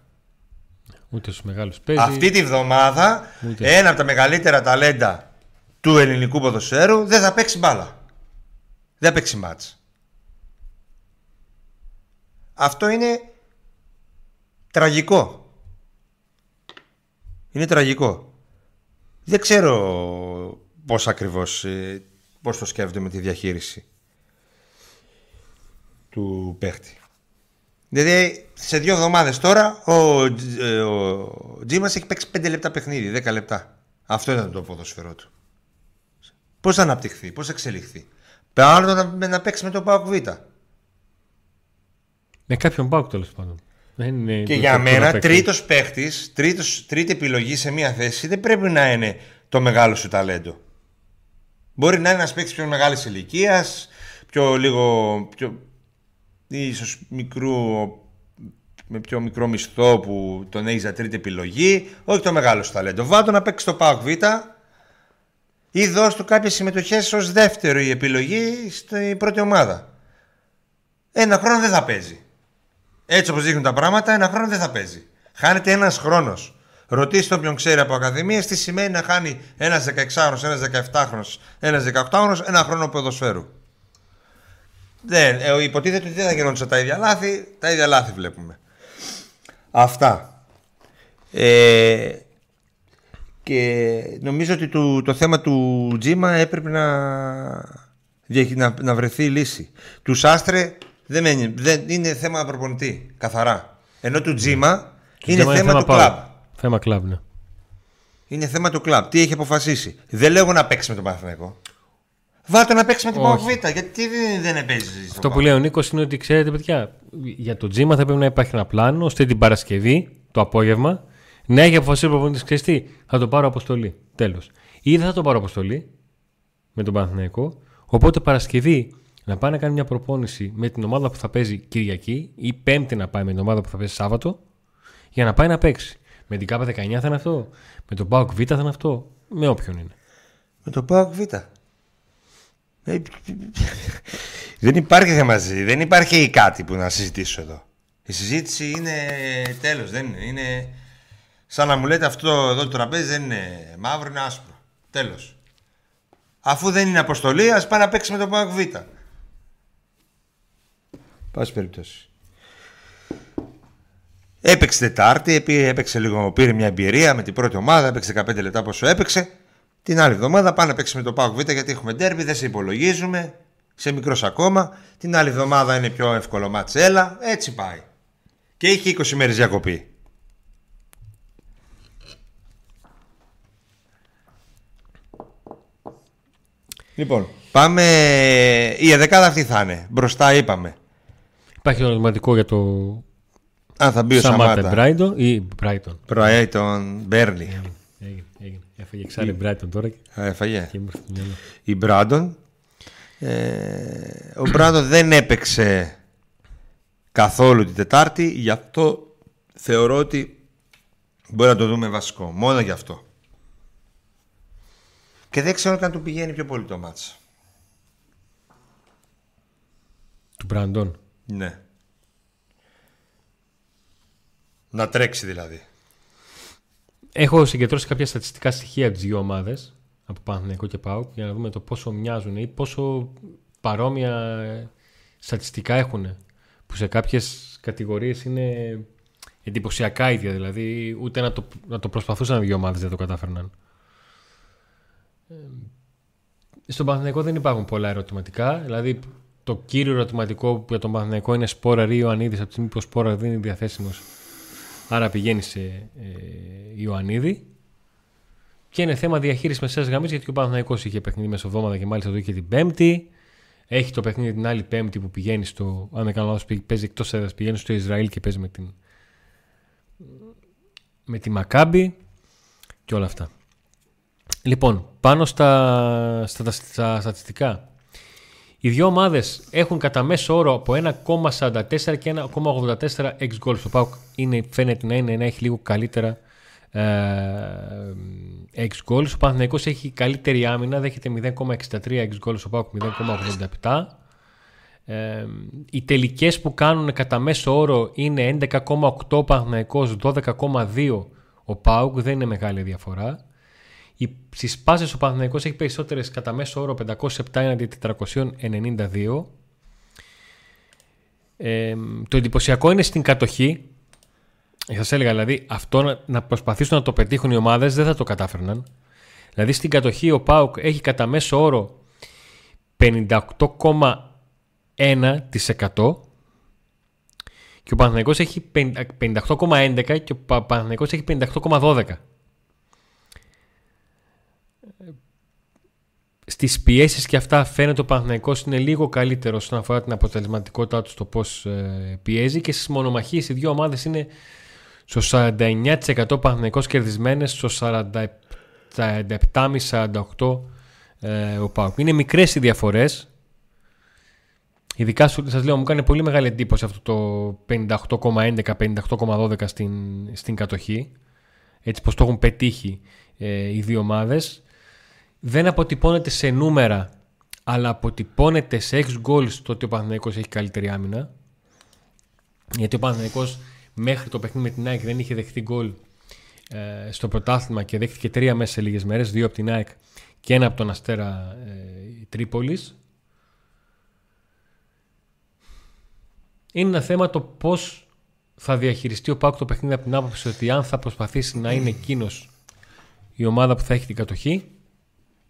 Ούτε στους μεγάλους παίζει. αυτή τη βδομάδα Ούτε. ένα από τα μεγαλύτερα ταλέντα του ελληνικού ποδοσφαίρου δεν θα παίξει μπάλα. Δεν θα παίξει μάτς. Αυτό είναι τραγικό. Είναι τραγικό. Δεν ξέρω πώς ακριβώς, ε, πώς το σκέφτονται με τη διαχείριση του παίχτη. Δηλαδή σε δύο εβδομάδες τώρα ο, Τζ- ε, ο Τζίμας έχει παίξει 5 λεπτά παιχνίδι, 10 λεπτά. Αυτό ήταν το ποδοσφαιρό του. Πώς θα αναπτυχθεί, πώς θα εξελιχθεί. Πάνω να, να παίξει με τον Πάοκ Β. Με κάποιον πάω τέλος πάντων. Δεν είναι Και το- για το- το μένα να παίξει. τρίτος παίχτης, τρίτη επιλογή σε μία θέση δεν πρέπει να είναι το μεγάλο σου ταλέντο. Μπορεί να είναι ένας παίκτης πιο μεγάλης ηλικίας, πιο λίγο. Πιο, ίσως μικρού, με πιο μικρό μισθό που τον έχεις για τρίτη επιλογή. Όχι το μεγάλο σου ταλέντο. Βάτο να παίξει το ΠΑΟΚ Β ή δώσ' του κάποιες συμμετοχές ως δεύτερη επιλογή στην πρώτη ομάδα. Ένα χρόνο δεν θα παίζει. Έτσι όπως δείχνουν τα πράγματα, ένα χρόνο δεν θα παίζει. Χάνεται ένας χρόνος. Ρωτήστε όποιον ξέρει από ακαδημίες τι σημαίνει να χάνει ένας 16χρονος, ένας 17χρονος, ένας 18χρονος ένα χρόνο ποδοσφαίρου. Δεν, ε, υποτίθεται ότι δεν θα γινόντουσαν τα ίδια λάθη, τα ίδια λάθη βλέπουμε. Αυτά. Ε, και νομίζω ότι το, το θέμα του Τζίμα έπρεπε να, διαχει- να, να βρεθεί λύση. Τους Σάστρε δεν, μένει- δεν είναι θέμα προπονητή, καθαρά. Ενώ του Τζίμα Του είναι Τζέμα θέμα, του πάω. κλαμπ. Θέμα κλαμπ, ναι. Είναι θέμα του κλαμπ. Τι έχει αποφασίσει. Δεν λέγω να παίξει με τον Παναθηναϊκό. Βάλτε να παίξει με την Όχι. Παοκ Β. Γιατί δεν, δεν παίζει. στο Αυτό που ΠΑΟΚ. λέει ο Νίκος είναι ότι ξέρετε, παιδιά, για το τζίμα θα πρέπει να υπάρχει ένα πλάνο ώστε την Παρασκευή, το απόγευμα, να έχει αποφασίσει ο προπονητής ξέρεις τι, θα το πάρω αποστολή. Τέλος. Ή δεν θα το πάρω αποστολή με τον Παναθηναϊκό. Οπότε Παρασκευή να πάει να κάνει μια προπόνηση με την ομάδα που θα παίζει Κυριακή ή Πέμπτη να πάει με την ομάδα που θα παίζει Σάββατο για να πάει να παίξει. Με την ΚΑΠΑ 19 θα είναι αυτό. Με τον ΠΑΟΚ Β θα είναι αυτό. Με όποιον είναι. Με τον Πάοκ Β. Ε, Δεν υπάρχει θέμα μαζί. Δεν υπάρχει κάτι που να συζητήσω εδώ. Η συζήτηση είναι τέλος, δεν είναι. είναι. Σαν να μου λέτε αυτό εδώ το τραπέζι δεν είναι μαύρο, είναι άσπρο. Τέλος. Αφού δεν είναι αποστολή, ας πάει να παίξει με το ΠΑΟΚ Β. Πάση περιπτώσει. Έπαιξε Τετάρτη, έπαιξε λίγο, πήρε μια εμπειρία με την πρώτη ομάδα, έπαιξε 15 λεπτά πόσο έπαιξε. Την άλλη εβδομάδα πάνε να παίξει με το ΠΑΟΚ Β γιατί έχουμε ντέρμπι, δεν σε υπολογίζουμε, σε μικρός ακόμα. Την άλλη εβδομάδα είναι πιο εύκολο ματσέλα, έτσι πάει. Και είχε 20 μέρες διακοπή. Λοιπόν, πάμε. Η εδεκάδα αυτή θα είναι. Μπροστά είπαμε. Υπάρχει το ερωτηματικό για το. Αν θα μπει ο Σαμάτε Σαμάτα. Μπράιντον ή Μπράιτον. Brighton, Μπέρλι. Έγινε, έγινε. Έφαγε ξάρι Μπράιτον τώρα και Έφαγε. και ήμουν στο μυαλό. Η Μπράντον. Ε, ο Μπράντον δεν έπαιξε καθόλου την Τετάρτη, γι' αυτό θεωρώ ότι μπορεί να το δούμε βασικό. Μόνο γι' αυτό. Και δεν ξέρω καν του πηγαίνει πιο πολύ το μάτς. Του Μπραντον. Ναι. Να τρέξει δηλαδή. Έχω συγκεντρώσει κάποια στατιστικά στοιχεία από τις δύο ομάδες, από Παναθηναϊκό και ΠΑΟΚ, για να δούμε το πόσο μοιάζουν ή πόσο παρόμοια ε, στατιστικά έχουν. Που σε κάποιες κατηγορίες είναι εντυπωσιακά ίδια. Δηλαδή, ούτε να το, να το προσπαθούσαν οι δύο ομάδες δεν το κατάφερναν. Ε, Στον Παναθηναϊκό δεν υπάρχουν πολλά ερωτηματικά. Δηλαδή, το κύριο ερωτηματικό που για τον Παναθηναϊκό είναι Σπόρα ή Ιωαννίδης από τη στιγμή που ο Σπόρα δεν είναι διαθέσιμος. Άρα πηγαίνει σε ε, Ιωαννίδη. Και είναι θέμα διαχείρισης μεσαίας γραμμής γιατί ο Παναθηναϊκός είχε παιχνίδι μεσοβδόμαδα και μάλιστα το είχε την Πέμπτη. Έχει το παιχνίδι την άλλη Πέμπτη που πηγαίνει στο. Αν δεν κάνω λάθος, παίζει εκτός έδρας, πηγαίνει στο Ισραήλ και παίζει με την. με τη Μακάμπη και όλα αυτά. Λοιπόν, πάνω στα, στα, στα στατιστικά. Οι δύο ομάδες έχουν κατά μέσο όρο από 1,44 και 1,84 ex goals. Ο Πάουκ είναι, φαίνεται να, είναι, να έχει λίγο καλύτερα ε, ex goals. Ο Παναθηναϊκός έχει καλύτερη άμυνα, δέχεται 0,63 ex goals. Ο Πάουκ 0,87. Ε, οι τελικές που κάνουν κατά μέσο όρο είναι 11,8 ο Παναθηναϊκός, 12,2 ο Πάουκ. Δεν είναι μεγάλη διαφορά. Στις πάσει ο Παναθηναϊκός έχει περισσότερες κατά μέσο όρο 507 έναντι 492. Ε, το εντυπωσιακό είναι στην κατοχή. Σας έλεγα δηλαδή αυτό να, να προσπαθήσουν να το πετύχουν οι ομάδες δεν θα το κατάφερναν. Δηλαδή στην κατοχή ο Πάουκ έχει κατά μέσο όρο 58,1% και ο Παναθηναϊκός έχει 58,11% και ο Παναθηναϊκός έχει 58,12%. Στις πιέσεις και αυτά φαίνεται ο Παναθηναϊκός είναι λίγο καλύτερος όσον αφορά την αποτελεσματικότητά του στο πώς πιέζει και στις μονομαχίες οι δύο ομάδες είναι στο 49% ο Παναθηναϊκός κερδισμένες, στο 47,5-48% ε, ο Πάουκ. Είναι μικρές οι διαφορές. Ειδικά σας λέω, μου κάνει πολύ μεγάλη εντύπωση αυτό το 58,11-58,12 στην, στην κατοχή. Έτσι πως το έχουν πετύχει ε, οι δύο ομάδες δεν αποτυπώνεται σε νούμερα, αλλά αποτυπώνεται σε ex goals το ότι ο Παναθηναϊκός έχει καλύτερη άμυνα. Γιατί ο Παναθηναϊκός μέχρι το παιχνίδι με την ΑΕΚ δεν είχε δεχτεί γκολ ε, στο πρωτάθλημα και δέχτηκε τρία μέσα σε λίγες μέρες, δύο από την ΑΕΚ και ένα από τον Αστέρα ε, Τρίπολης. Είναι ένα θέμα το πώς θα διαχειριστεί ο Πάκου το παιχνίδι από την άποψη ότι αν θα προσπαθήσει να είναι εκείνος η ομάδα που θα έχει την κατοχή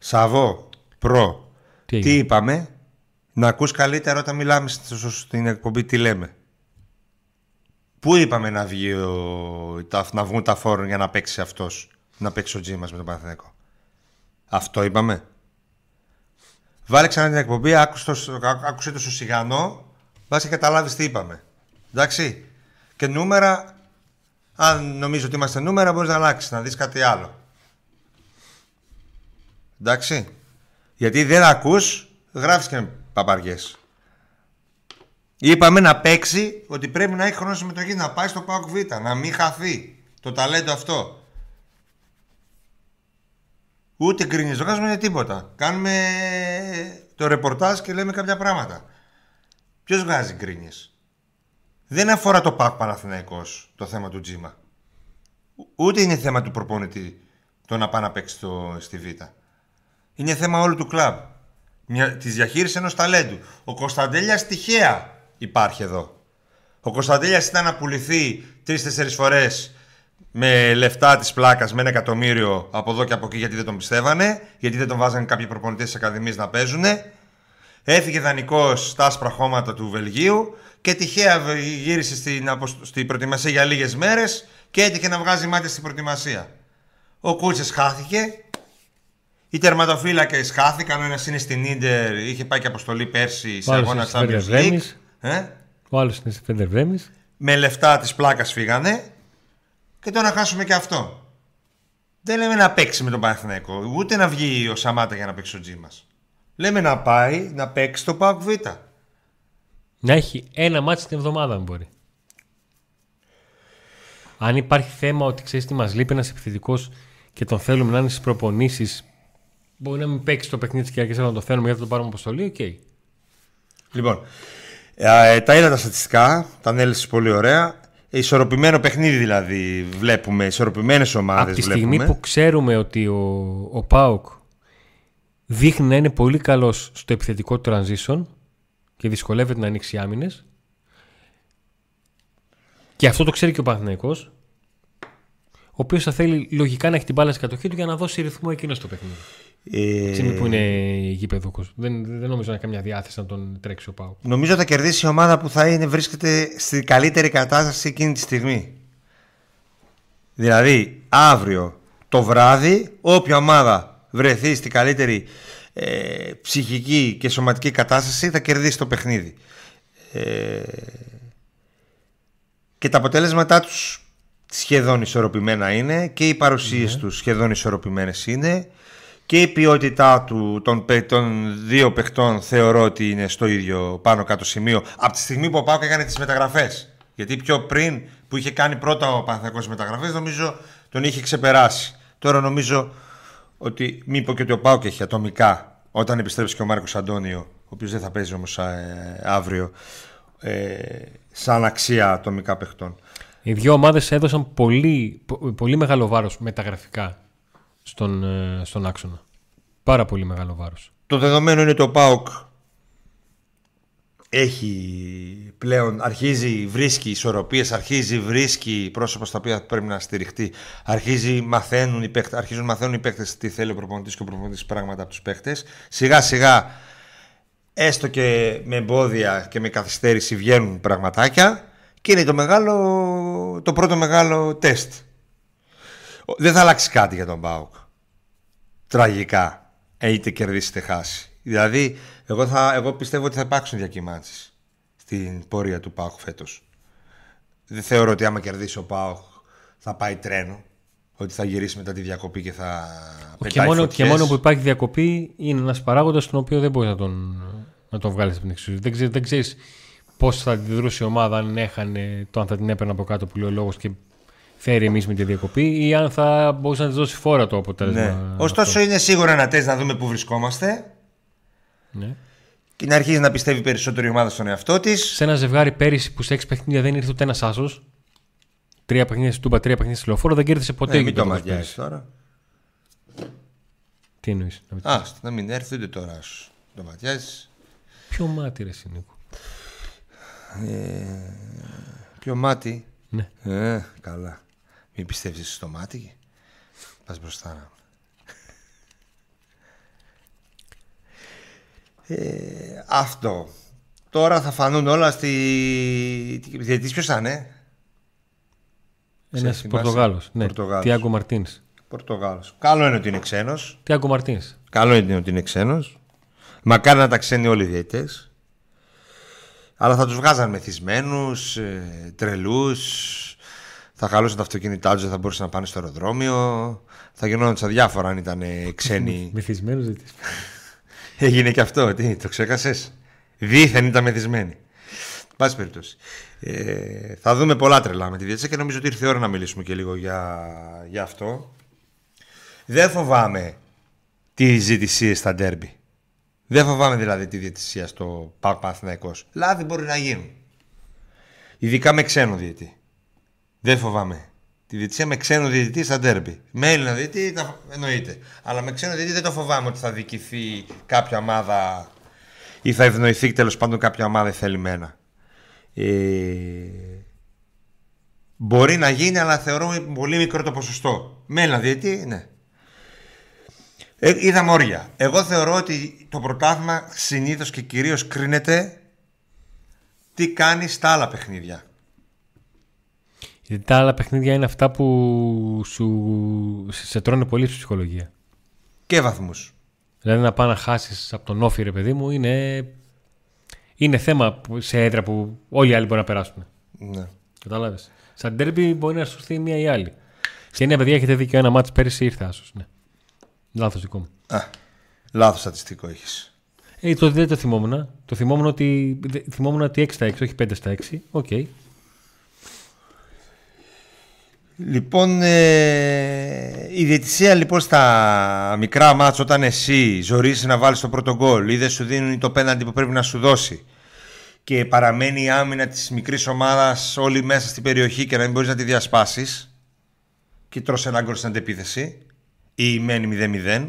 Σαβό, προ. Τι, Τι είπαμε, να ακούς καλύτερα όταν μιλάμε στο- στην εκπομπή τι λέμε. Πού είπαμε να, βγει ο, τα, να βγουν τα φόρων για να παίξει αυτός, να παίξει ο Τζίμας με τον Παναθηναϊκό; Αυτό είπαμε. Βάλε ξανά την εκπομπή, άκουσε το, ά- άκουσε το στο σιγανό, βάσει καταλάβεις τι είπαμε. Εντάξει. Και νούμερα, αν νομίζω ότι είμαστε νούμερα, μπορείς να αλλάξεις, να δεις κάτι άλλο. Εντάξει. Γιατί δεν ακούς, γράφεις και παπαριές. Είπαμε να παίξει ότι πρέπει να έχει χρόνο συμμετοχής, να πάει στο ΠΑΟΚ Β, να μην χαθεί το ταλέντο αυτό. Ούτε γκρίνιες, δεν κάνουμε τίποτα. Κάνουμε το ρεπορτάζ και λέμε κάποια πράγματα. Ποιος βγάζει γκρίνιες. δεν αφορά το ΠΑΚ Παναθηναϊκός το θέμα του Τζίμα. Ούτε είναι θέμα του προπονητή το να πάει να παίξει το, στη Β. Είναι θέμα όλου του κλαμπ. Της διαχείρισης ενός ταλέντου. Ο Κωνσταντέλιας τυχαία υπάρχει εδώ. Ο Κωνσταντέλιας ήταν να πουληθεί τρει-τέσσερι φορές με λεφτά της πλάκας με ένα εκατομμύριο από εδώ και από εκεί γιατί δεν τον πιστεύανε, γιατί δεν τον βάζανε κάποιοι προπονητές της Ακαδημίας να παίζουν. Έφυγε δανεικός στα άσπρα χώματα του Βελγίου και τυχαία γύρισε στην, στην προετοιμασία για λίγες μέρες και έτυχε να βγάζει μάτια στην προετοιμασία. Ο Κούτσε χάθηκε. Οι τερματοφύλακες χάθηκαν. Ο ένας είναι στην ντερ, είχε πάει και αποστολή πέρσι σε αγώνα Champions League. Ε; Ο άλλος είναι στη Φέντερ Βρέμι. Με λεφτά της πλάκας φύγανε. Και τώρα να χάσουμε και αυτό. Δεν λέμε να παίξει με τον Παναθηναϊκό, ούτε να βγει ο Σαμάτα για να παίξει ο Τζί μα. Λέμε να πάει να παίξει το ΠΑΟΚ Β. Να έχει ένα μάτι την εβδομάδα, αν μπορεί. Αν υπάρχει θέμα ότι ξέρεις τι μας λείπει ένας επιθετικός και τον θέλουμε να είναι στις προπονήσεις, μπορεί να μην παίξει το παιχνίδι της Κυριακής, να το θέλουμε γιατί το πάρουμε αποστολή. OK. Okay. Λοιπόν, ε, τα είδα τα στατιστικά, τα ανέλυσε πολύ ωραία. Ισορροπημένο παιχνίδι δηλαδή βλέπουμε, ισορροπημένες ομάδες. Από τη στιγμή που ξέρουμε ότι ο, ο Πάουκ δείχνει να είναι πολύ καλός στο επιθετικό transition και δυσκολεύεται να ανοίξει άμυνες. Και αυτό το ξέρει και ο Παναθηναϊκός ο οποίος θα θέλει λογικά να έχει την μπάλα στην κατοχή του για να δώσει ρυθμό εκείνος στο παιχνίδι. Ε... που είναι γηπεδούκο. Δεν, δεν νομίζω να έχει καμιά διάθεση να τον τρέξει ο Πάου. Νομίζω θα κερδίσει η ομάδα που θα είναι, βρίσκεται στη καλύτερη κατάσταση εκείνη τη στιγμή. Δηλαδή, αύριο το βράδυ, όποια ομάδα βρεθεί στη καλύτερη ε, ψυχική και σωματική κατάσταση θα κερδίσει το παιχνίδι. Ε, και τα αποτέλεσματά τους σχεδόν ισορροπημένα είναι και οι παρουσίες ναι. τους σχεδόν ισορροπημένες είναι και η ποιότητά του των, των δύο παιχτών θεωρώ ότι είναι στο ίδιο πάνω κάτω σημείο από τη στιγμή που ο Πάουκ έκανε τις μεταγραφές. Γιατί πιο πριν που είχε κάνει πρώτα ο Παναθηναϊκός μεταγραφές νομίζω τον είχε ξεπεράσει. Τώρα νομίζω ότι μήπω και ότι ο Πάουκ έχει ατομικά όταν επιστρέψει και ο Μάρκος Αντώνιο ο οποίος δεν θα παίζει όμως ε, αύριο ε, σαν αξία ατομικά παιχτών. Οι δύο ομάδες έδωσαν πολύ, πολύ μεγάλο βάρος μεταγραφικά στον, ε, στον άξονα. Πάρα πολύ μεγάλο βάρος. Το δεδομένο είναι το ΠΑΟΚ έχει πλέον, αρχίζει, βρίσκει ισορροπίες, αρχίζει, βρίσκει πρόσωπα στα οποία πρέπει να στηριχτεί, αρχίζει, μαθαίνουν οι παίκτες, αρχίζουν μαθαίνουν οι παίκτες τι θέλει ο προπονητής και ο προπονητής πράγματα από τους παίκτες. Σιγά σιγά, έστω και με εμπόδια και με καθυστέρηση βγαίνουν πραγματάκια και είναι το, μεγάλο, το πρώτο μεγάλο τεστ. Δεν θα αλλάξει κάτι για τον Μπάουκ. Τραγικά. Είτε κερδίσει είτε χάσει. Δηλαδή, εγώ, θα, εγώ πιστεύω ότι θα υπάρξουν διακυμάνσεις στην πορεία του Πάουκ φέτος. Δεν θεωρώ ότι άμα κερδίσει ο Πάουκ θα πάει τρένο. Ότι θα γυρίσει μετά τη διακοπή και θα και μόνο, και μόνο που υπάρχει διακοπή είναι ένας παράγοντας τον οποίο δεν μπορεί να τον, να τον βγάλεις από την εξουσία. Δεν, δεν ξέρεις πώς θα αντιδρούσε η ομάδα αν έχανε το αν θα την έπαιρνε από κάτω που λέει ο λόγος και φέρει εμείς με τη διακοπή ή αν θα μπορούσε να της δώσει φόρα το αποτέλεσμα. Ναι. Ωστόσο, είναι σίγουρα ένα τεστ να δούμε πού βρισκόμαστε. Ναι. Και να αρχίσει να πιστεύει περισσότερο η ομάδα στον εαυτό της. Σε ένα ζευγάρι πέρυσι που σε έξι παιχνίδια δεν ήρθε ούτε ένας άσος. Τρία παιχνίδια στην Τούμπα, τρία παιχνίδια στη Λεωφόρο, δεν κέρδισε ποτέ. Ναι, μην το μαγιάζεις τώρα. Τι εννοείς. Α, να μην έρθει ούτε τώρα. Το ματιάζει. Ποιο μάτι, ρε ε, ποιο μάτι. Ναι. Ε, καλά. Μην πιστεύεις στο μάτι. Πας μπροστά. Ε, αυτό. Τώρα θα φανούν όλα στη... Διαιτητής ποιος θα είναι; Ένας Πορτογάλος. Ναι. Τιάγκο Μαρτίνς. Πορτογάλος. Καλό είναι ότι είναι ξένος. Τιάγκο Μαρτίνς. Καλό είναι ότι είναι ξένος. Μακάρι να τα ξένοι όλοι οι διαιτητές. Αλλά θα τους βγάζαν μεθυσμένους, ε, τρελούς. Θα χαλούσαν τα αυτοκίνητά τους, δεν θα μπορούσαν να πάνε στο αεροδρόμιο. Θα γινόταν διάφορα αν ήταν ξένοι. Μεθυσμένου, δεν (laughs) Έγινε και αυτό, τι, το ξέχασες; Δίθεν ήταν μεθυσμένοι. Πάση περιπτώσει. Ε, θα δούμε πολλά τρελά με τη διέτηση και νομίζω ότι ήρθε η ώρα να μιλήσουμε και λίγο για, για αυτό. Δεν φοβάμαι τι ζητησίε στα ντέρμπι. Δεν φοβάμαι δηλαδή τη διαιτησία στο Πάκ Παναθηναϊκός. Λάθη μπορεί να γίνουν. Ειδικά με ξένο διαιτή. Δεν φοβάμαι. Τη διαιτησία με ξένο διαιτητή στα ντέρμπι. Με Έλληνα διαιτητή τα... εννοείται. Αλλά με ξένο διαιτητή δεν το φοβάμαι ότι θα δικηθεί κάποια ομάδα ή θα ευνοηθεί τέλος πάντων κάποια ομάδα θελημένα. Ε... Μπορεί να γίνει, αλλά θεωρώ πολύ μικρό το ποσοστό. Με Έλληνα διαιτητή, ναι. Ε, είδαμε όρια. Εγώ θεωρώ ότι το πρωτάθλημα συνήθως και κυρίως κρίνεται τι κάνει στα άλλα παιχνίδια. Γιατί τα άλλα παιχνίδια είναι αυτά που σου, σε τρώνε πολύ στη ψυχολογία. Και βαθμούς. Δηλαδή να πάει να χάσεις από τον όφη ρε παιδί μου είναι, είναι θέμα σε έδρα που όλοι οι άλλοι μπορούν να περάσουν. Ναι. Κατάλαβες. Σαν τέρμπι μπορεί να σου έρθει μία ή άλλη. Και ναι, παιδιά, έχετε δίκιο. Ένα ματς πέρυσι ήρθε άσσος. Ναι. Λάθος δικό μου. Α, λάθος στατιστικό έχεις. Ε, το, δεν το θυμόμουν. Το θυμόμουν ότι, δε- θυμόμουν ότι 6 στα 6, όχι 5 στα 6. Οκ. Λοιπόν, ε, η διαιτησία λοιπόν στα μικρά ματς όταν εσύ ζορίζεις να βάλεις το πρώτο γκολ ή δεν σου δίνουν το πέναντι που πρέπει να σου δώσει και παραμένει η άμυνα της μικρής ομάδας όλη μέσα στην περιοχή και να μην μπορείς να τη διασπάσεις και τρως ένα γκολ στην αντεπίθεση ή μένει 0-0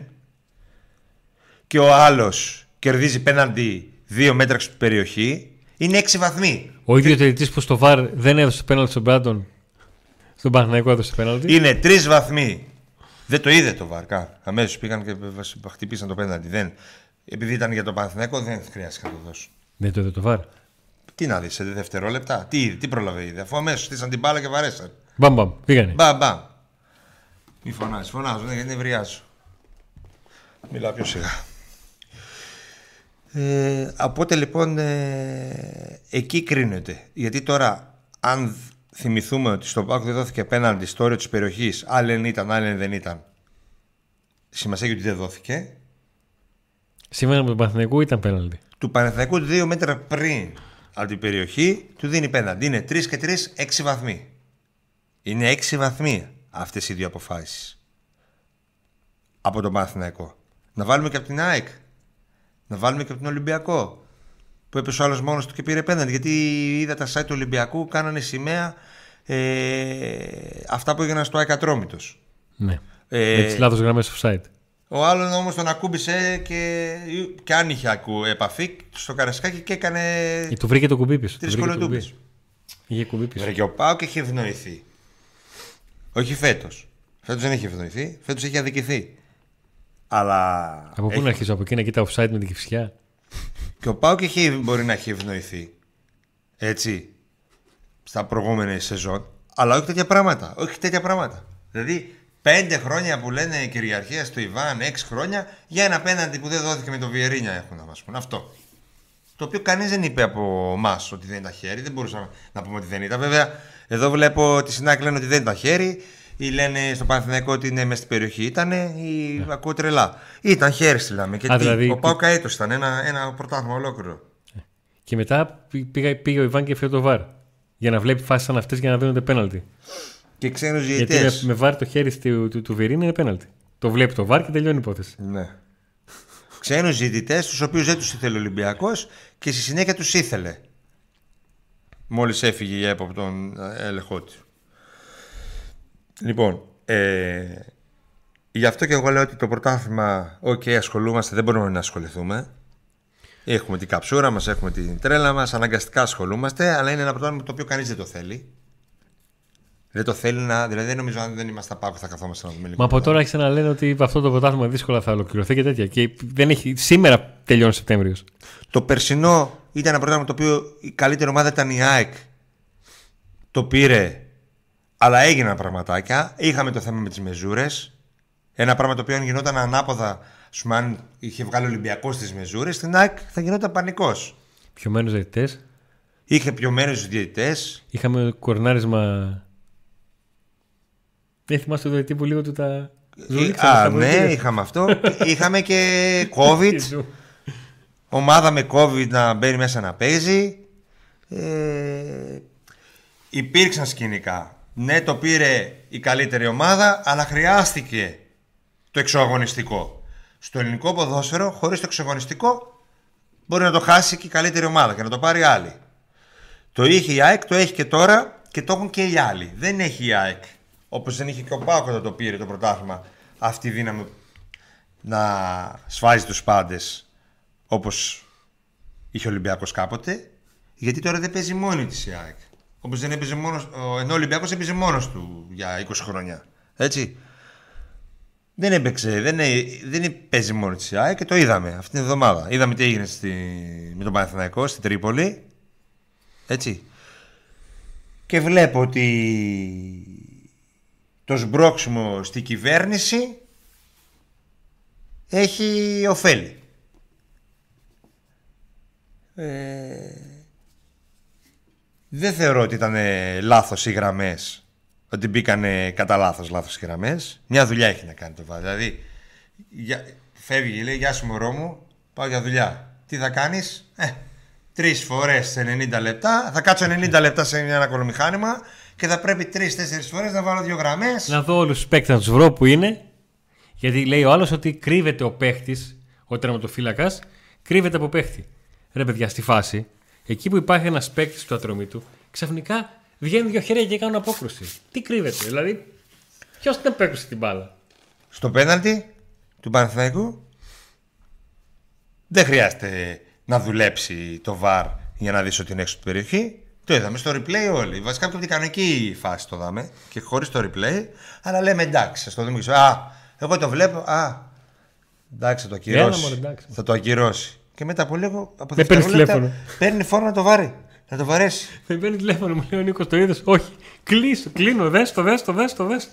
και ο άλλος κερδίζει πέναντι δύο μέτρα στην περιοχή είναι 6 βαθμοί. Ο ίδιος τελετή που στο βαρ δεν έδωσε πέναλτι στον Μπράντον; Στον Παναθηναϊκό έδωσε πέναλτι. Είναι τρεις βαθμοί. Δεν το είδε το Βαρκά. Αμέσως πήγαν και χτυπήσαν το πέναντι. Δεν. Επειδή ήταν για το Παναθηναϊκό, δεν χρειάστηκε να το δώσω. Δεν το είδε το βαρ. Τι να δεις σε δευτερόλεπτα, τι είδε, τι πρόλαβε είδε. Αφού αμέσως στήσαν την μπάλα και βαρέσαν. Μπαμ μπαμ. Πήγανε. Μπαμ, μπαμ. Μη φωνάζει, φωνάζω, ναι, γιατί νευριάζω. Μιλάω πιο σιγά. Ε, οπότε λοιπόν ε, εκεί κρίνεται. Γιατί τώρα, αν θυμηθούμε ότι στο Πάκο δεν δόθηκε πέναντι στο όριο της περιοχής, άλλοι ήταν, άλλοι δεν ήταν. Σημασία έχει ότι δεν δόθηκε. Σήμερα με τον Παναθηναϊκό ήταν πέναλτι. Του Παναθηναϊκού δύο μέτρα πριν από την περιοχή του δίνει πέναντι. Είναι 3 και 3, 6 βαθμοί. Είναι 6 βαθμοί αυτές οι δύο αποφάσεις. Από τον Παναθηναϊκό. Να βάλουμε και από την ΑΕΚ. Να βάλουμε και από τον Ολυμπιακό. Που έπεσε ο άλλος μόνος του και πήρε πέναντι. Γιατί είδα τα site του Ολυμπιακού κάνανε σημαία ε, αυτά που έγιναν στο ΑΕΚ Ατρόμητος. Ναι. Ε, Με τις λάθος γραμμές offside. ο άλλον όμως τον ακούμπησε και, και αν είχε ακού, επαφή στο καρασκάκι και έκανε Και του βρήκε το κουμπί πίσω. τρεις Του βρήκε το κολοτούμπες. κουμπί. Είχε κουμπί πίσω. Βρε και ο Πάοκ έχει ευνοηθεί. Όχι φέτος. Φέτος δεν έχει ευνοηθεί, φέτος έχει αδικηθεί. Αλλά. Από πού έχει- να αρχίσω, από εκεί να κοίτα offside με την κυφσιά; Και ο Πάοκ έχει, μπορεί να έχει ευνοηθεί. Έτσι. Στα προηγούμενε σεζόν. Αλλά όχι τέτοια πράγματα. Όχι τέτοια πράγματα. Δηλαδή, πέντε χρόνια που λένε κυριαρχία στο Ιβάν, έξι χρόνια, για ένα πέναντι που δεν δόθηκε με το Βιερίνια έχουν να μας πούν. Αυτό. Το οποίο κανείς δεν είπε από εμάς ότι δεν ήταν χέρι. Δεν μπορούσαμε να πούμε ότι δεν ήταν. Βέβαια, εδώ βλέπω ότι στην άκρη λένε ότι δεν ήταν χέρι. Ή λένε στο Παναθηναϊκό ότι είναι μέσα στην περιοχή ήταν. Ή ακούω τρελά. Ήταν χέρι, στείλαμε. Και Α, τι, δηλαδή- ο Πάο Καέτος ήταν ένα, ένα πρωτάθλημα ολόκληρο. Και μετά πή- πήγα, πήγε ο Ιβάν και φύγει το βαρ. Για να βλέπει φάσεις σαν αυτές για να δίνονται πέναλτι. Και ξένους Γιατί διαιτητές. με, με βάρ το χέρι του, του, του Βιερίνα είναι πέναλτι. Το βλέπει το βαρ και τελειώνει η υπόθεση. Ναι. Ξένους διαιτητές, τους οποίους δεν τους ήθελε ο Ολυμπιακός και στη συνέχεια τους ήθελε. Μόλις έφυγε η ΕΠΟ από τον ε, έλεγχό του. Λοιπόν, ε, γι' αυτό και εγώ λέω ότι το πρωτάθλημα, οκ, ασχολούμαστε, δεν μπορούμε να ασχοληθούμε. Έχουμε την καψούρα μας, έχουμε την τρέλα μας, αναγκαστικά ασχολούμαστε, αλλά είναι ένα πρωτάθλημα το οποίο κανείς δεν το θέλει. Δεν το θέλει να. Δηλαδή, δεν νομίζω αν δεν είμαστε ΠΑΟΚ που θα καθόμαστε να δούμε λίγο. Μα από τώρα άρχισαν να λένε ότι αυτό το πρωτάθλημα δύσκολα θα ολοκληρωθεί και τέτοια. Και δεν έχει, σήμερα τελειώνει Σεπτέμβριος. Το περσινό ήταν ένα πρόγραμμα το οποίο η καλύτερη ομάδα ήταν η ΑΕΚ. Το πήρε, αλλά έγιναν πραγματάκια. Είχαμε το θέμα με τις μεζούρες. Ένα πράγμα το οποίο αν γινόταν ανάποδα, ας πούμε, αν είχε βγάλει ο Ολυμπιακός τις μεζούρες, στην ΑΕΚ θα γινόταν πανικός. Πιωμένους διαιτητές. Είχε πιωμένους διαιτητές. Είχαμε κορνάρισμα. Δεν θυμάστε το διαιτητή που λίγο του τα. ζουλήξανε Α, στα ναι, αποδητήρια. είχαμε αυτό. (laughs) είχαμε και (laughs) COVID. ομάδα με COVID να μπαίνει μέσα να παίζει. Ε, υπήρξαν σκηνικά. Ναι, το πήρε η καλύτερη ομάδα, αλλά χρειάστηκε το εξωαγωνιστικό. Στο ελληνικό ποδόσφαιρο, χωρίς το εξωαγωνιστικό, μπορεί να το χάσει και η καλύτερη ομάδα και να το πάρει άλλη. Το είχε η ΑΕΚ, το έχει και τώρα και το έχουν και οι άλλοι. Δεν έχει η ΑΕΚ, όπως δεν είχε και ο Πάοκ όταν το πήρε το πρωτάθλημα, αυτή η δύναμη να σφάζει τους πάντες όπως είχε ο Ολυμπιακός κάποτε. Γιατί τώρα δεν παίζει μόνη της η ΑΕΚ. Όπως δεν έπαιζε μόνος. Ενώ ο Ολυμπιακός έπαιζε μόνος του για 20 χρόνια. Έτσι. Δεν έπαιξε, δεν, δεν παίζει μόνος της ΑΕΚ και το είδαμε αυτή την εβδομάδα. Είδαμε τι έγινε στη, με τον Παναθηναϊκό στην Τρίπολη. Έτσι. Και βλέπω ότι το σμπρόξιμο στη κυβέρνηση έχει ωφέλη. Ε, δεν θεωρώ ότι ήταν λάθος οι γραμμές ότι μπήκανε κατά λάθος λάθος οι γραμμές. Μια δουλειά έχει να κάνει το βάζο. Δηλαδή, για, φεύγει, λέει: Γεια σου, μωρό μου, πάω για δουλειά. Τι θα κάνεις, ε, τρεις φορές σε 90 λεπτά. Θα κάτσω 90 λεπτά σε ένα κολομηχάνημα και θα πρέπει τρει-τέσσερι φορές να βάλω δύο γραμμές. Να δω όλους τους παίκτες να τους βρω που είναι. Γιατί λέει ο άλλος ότι κρύβεται ο παίχτης, ο τερματοφύλακας, κρύβεται από παίχτη. Ρε παιδιά, στη φάση, εκεί που υπάρχει ένας παίκτης του ατρωμίτου, ξαφνικά βγαίνουν δύο χέρια και κάνουν απόκρουση. Τι κρύβεται, δηλαδή. Ποιος την απέκρουσε την μπάλα; Στο πέναλτι του Παναθηναϊκού δεν χρειάζεται να δουλέψει το βαρ για να δεις ότι είναι έξω από την περιοχή. Το είδαμε στο replay όλοι. Βασικά από την κανονική φάση το δάμε και χωρίς το replay. Αλλά λέμε εντάξει, στο δούμε Α, εγώ το βλέπω. Α, εντάξει, θα το ακυρώσει. θα το ακυρώσει. Και μετά από λίγο από Δεν παίρνεις τηλέφωνο. Παίρνει φόρμα να το βάρει. Θα το βαρέσει. Με παίρνει τηλέφωνο, μου λέει ο Νίκος το είδες. Όχι. Κλείσω, κλείνω, δες το, δες το, δες το, δες.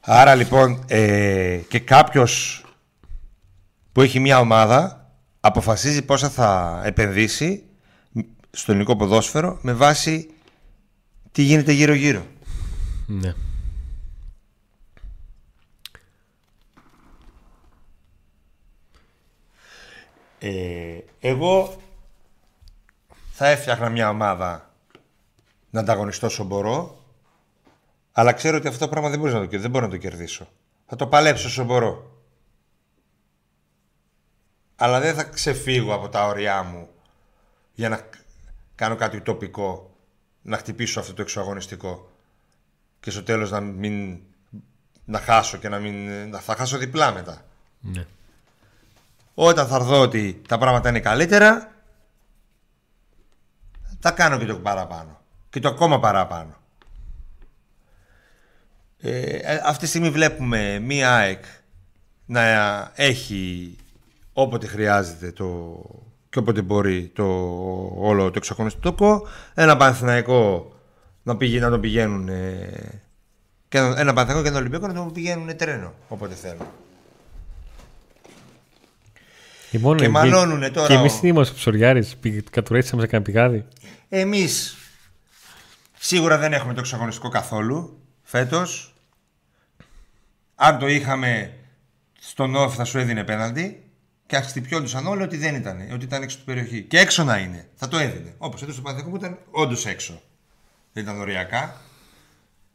Άρα λοιπόν ε, και κάποιος που έχει μια ομάδα αποφασίζει πόσα θα επενδύσει στο ελληνικό ποδόσφαιρο με βάση τι γίνεται γύρω-γύρω. Ναι. Ε, εγώ θα έφτιαχνα μια ομάδα να ανταγωνιστώ όσο μπορώ, αλλά ξέρω ότι αυτό το πράγμα δεν, να το, δεν μπορώ να το κερδίσω. Θα το παλέψω όσο μπορώ. Αλλά δεν θα ξεφύγω από τα όρια μου για να κάνω κάτι τοπικό, να χτυπήσω αυτό το εξωαγωνιστικό και στο τέλος να μην να χάσω και να μην να θα χάσω διπλά μετά. Ναι. Όταν θα δω ότι τα πράγματα είναι καλύτερα θα κάνω και το παραπάνω. Και το ακόμα παραπάνω. Ε, ε, αυτή τη στιγμή βλέπουμε μία ΑΕΚ να έχει όποτε χρειάζεται το, και όποτε μπορεί το όλο το εξαγωνιστικό ένα Παναθηναϊκό να, πηγαίνει, να τον πηγαίνουν ε, και ένα, ένα Παναθηναϊκό και ένα Ολυμπιακό να τον πηγαίνουν τρένο όποτε θέλουν. Λοιπόν, και μαλώνουν τώρα. Και εμείς τι είμαστε ψωριάρι, κατουρέσαμε σε κανένα πηγάδι; Εμείς σίγουρα δεν έχουμε το εξαγωνιστικό καθόλου φέτος. Αν το είχαμε στον off θα σου έδινε πέναλτι και χτυπιόντουσαν όλοι ότι δεν ήταν, ότι ήταν έξω από την περιοχή. Και έξω να είναι. Θα το έδινε. Όπως έδωσε το Παναθηναϊκό που ήταν όντως έξω. Δεν ήταν οριακά.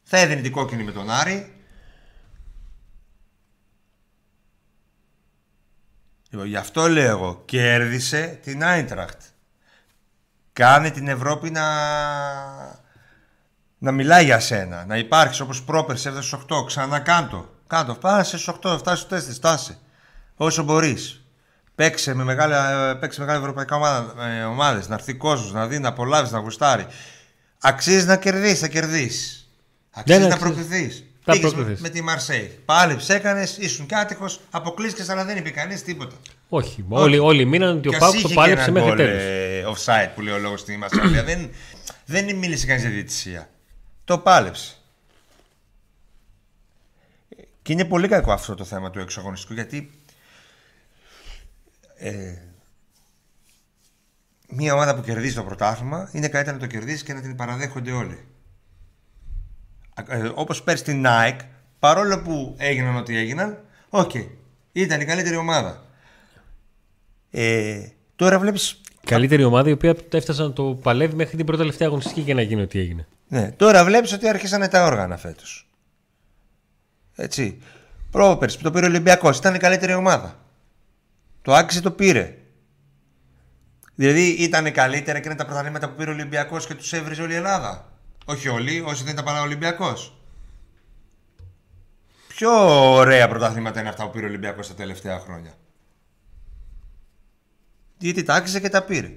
Θα έδινε την κόκκινη με τον Άρη. Λοιπόν, γι' αυτό λέω εγώ, κέρδισε την Άιντραχτ. Κάνε την Ευρώπη να, να μιλάει για σένα. Να υπάρχει όπως πρόπερσε έφτασε στους 8. Ξανά κάτω. Κάτω. Πάσε στους 8, φτάσει στους 4. Στάσε. Όσο μπορείς. Παίξε με μεγάλη, παίξε μεγάλη ευρωπαϊκά ομάδα, ε, ομάδες, να έρθει κόσμος, να δει, να απολαύσει, να γουστάρει. Αξίζει να κερδίσεις, θα κερδίσεις. Αξίζει να προκριθεί. με, με τη Μαρσέη. Πάλι ψέκανες, ήσουν κάτοικος, αποκλείστηκες, αλλά δεν είπε κανείς τίποτα. Όχι, όλοι, όλοι μείναν ότι ο Πάουκ το πάλεψε μέχρι τέλος. Ε, offside που λέει ο λόγος στη Μαρσέη. (clears throat) δεν, δεν μίλησε κανείς για διαιτησία. Το πάλεψε. Και είναι πολύ κακό αυτό το θέμα του εξωγωνιστικού γιατί ε, μια ομάδα που κερδίζει το πρωτάθλημα είναι καλύτερα να το κερδίσει και να την παραδέχονται όλοι. Ε, όπως πέρσι την Nike, παρόλο που έγιναν ό,τι έγιναν, οκ, okay, ήταν η καλύτερη ομάδα. Ε, τώρα βλέπεις... Καλύτερη ομάδα η οποία έφτασε να το παλεύει μέχρι την πρώτη τελευταία αγωνιστική για να γίνει ό,τι έγινε. Ναι, τώρα βλέπεις ότι άρχισαν τα όργανα φέτος. Έτσι. Πρόπερς που το πήρε ο Ολυμπιακός ήταν η καλύτερη ομάδα. Το άξιζε το πήρε. Δηλαδή ήταν καλύτερα εκείνα τα πρωταθλήματα που πήρε ο Ολυμπιακός και τους έβριζε όλη η Ελλάδα. Όχι όλοι, όσοι δεν ήταν Παναολυμπιακό. Πιο ωραία πρωταθλήματα είναι αυτά που πήρε ο Ολυμπιακός τα τελευταία χρόνια. Γιατί τα άξιζε και τα πήρε.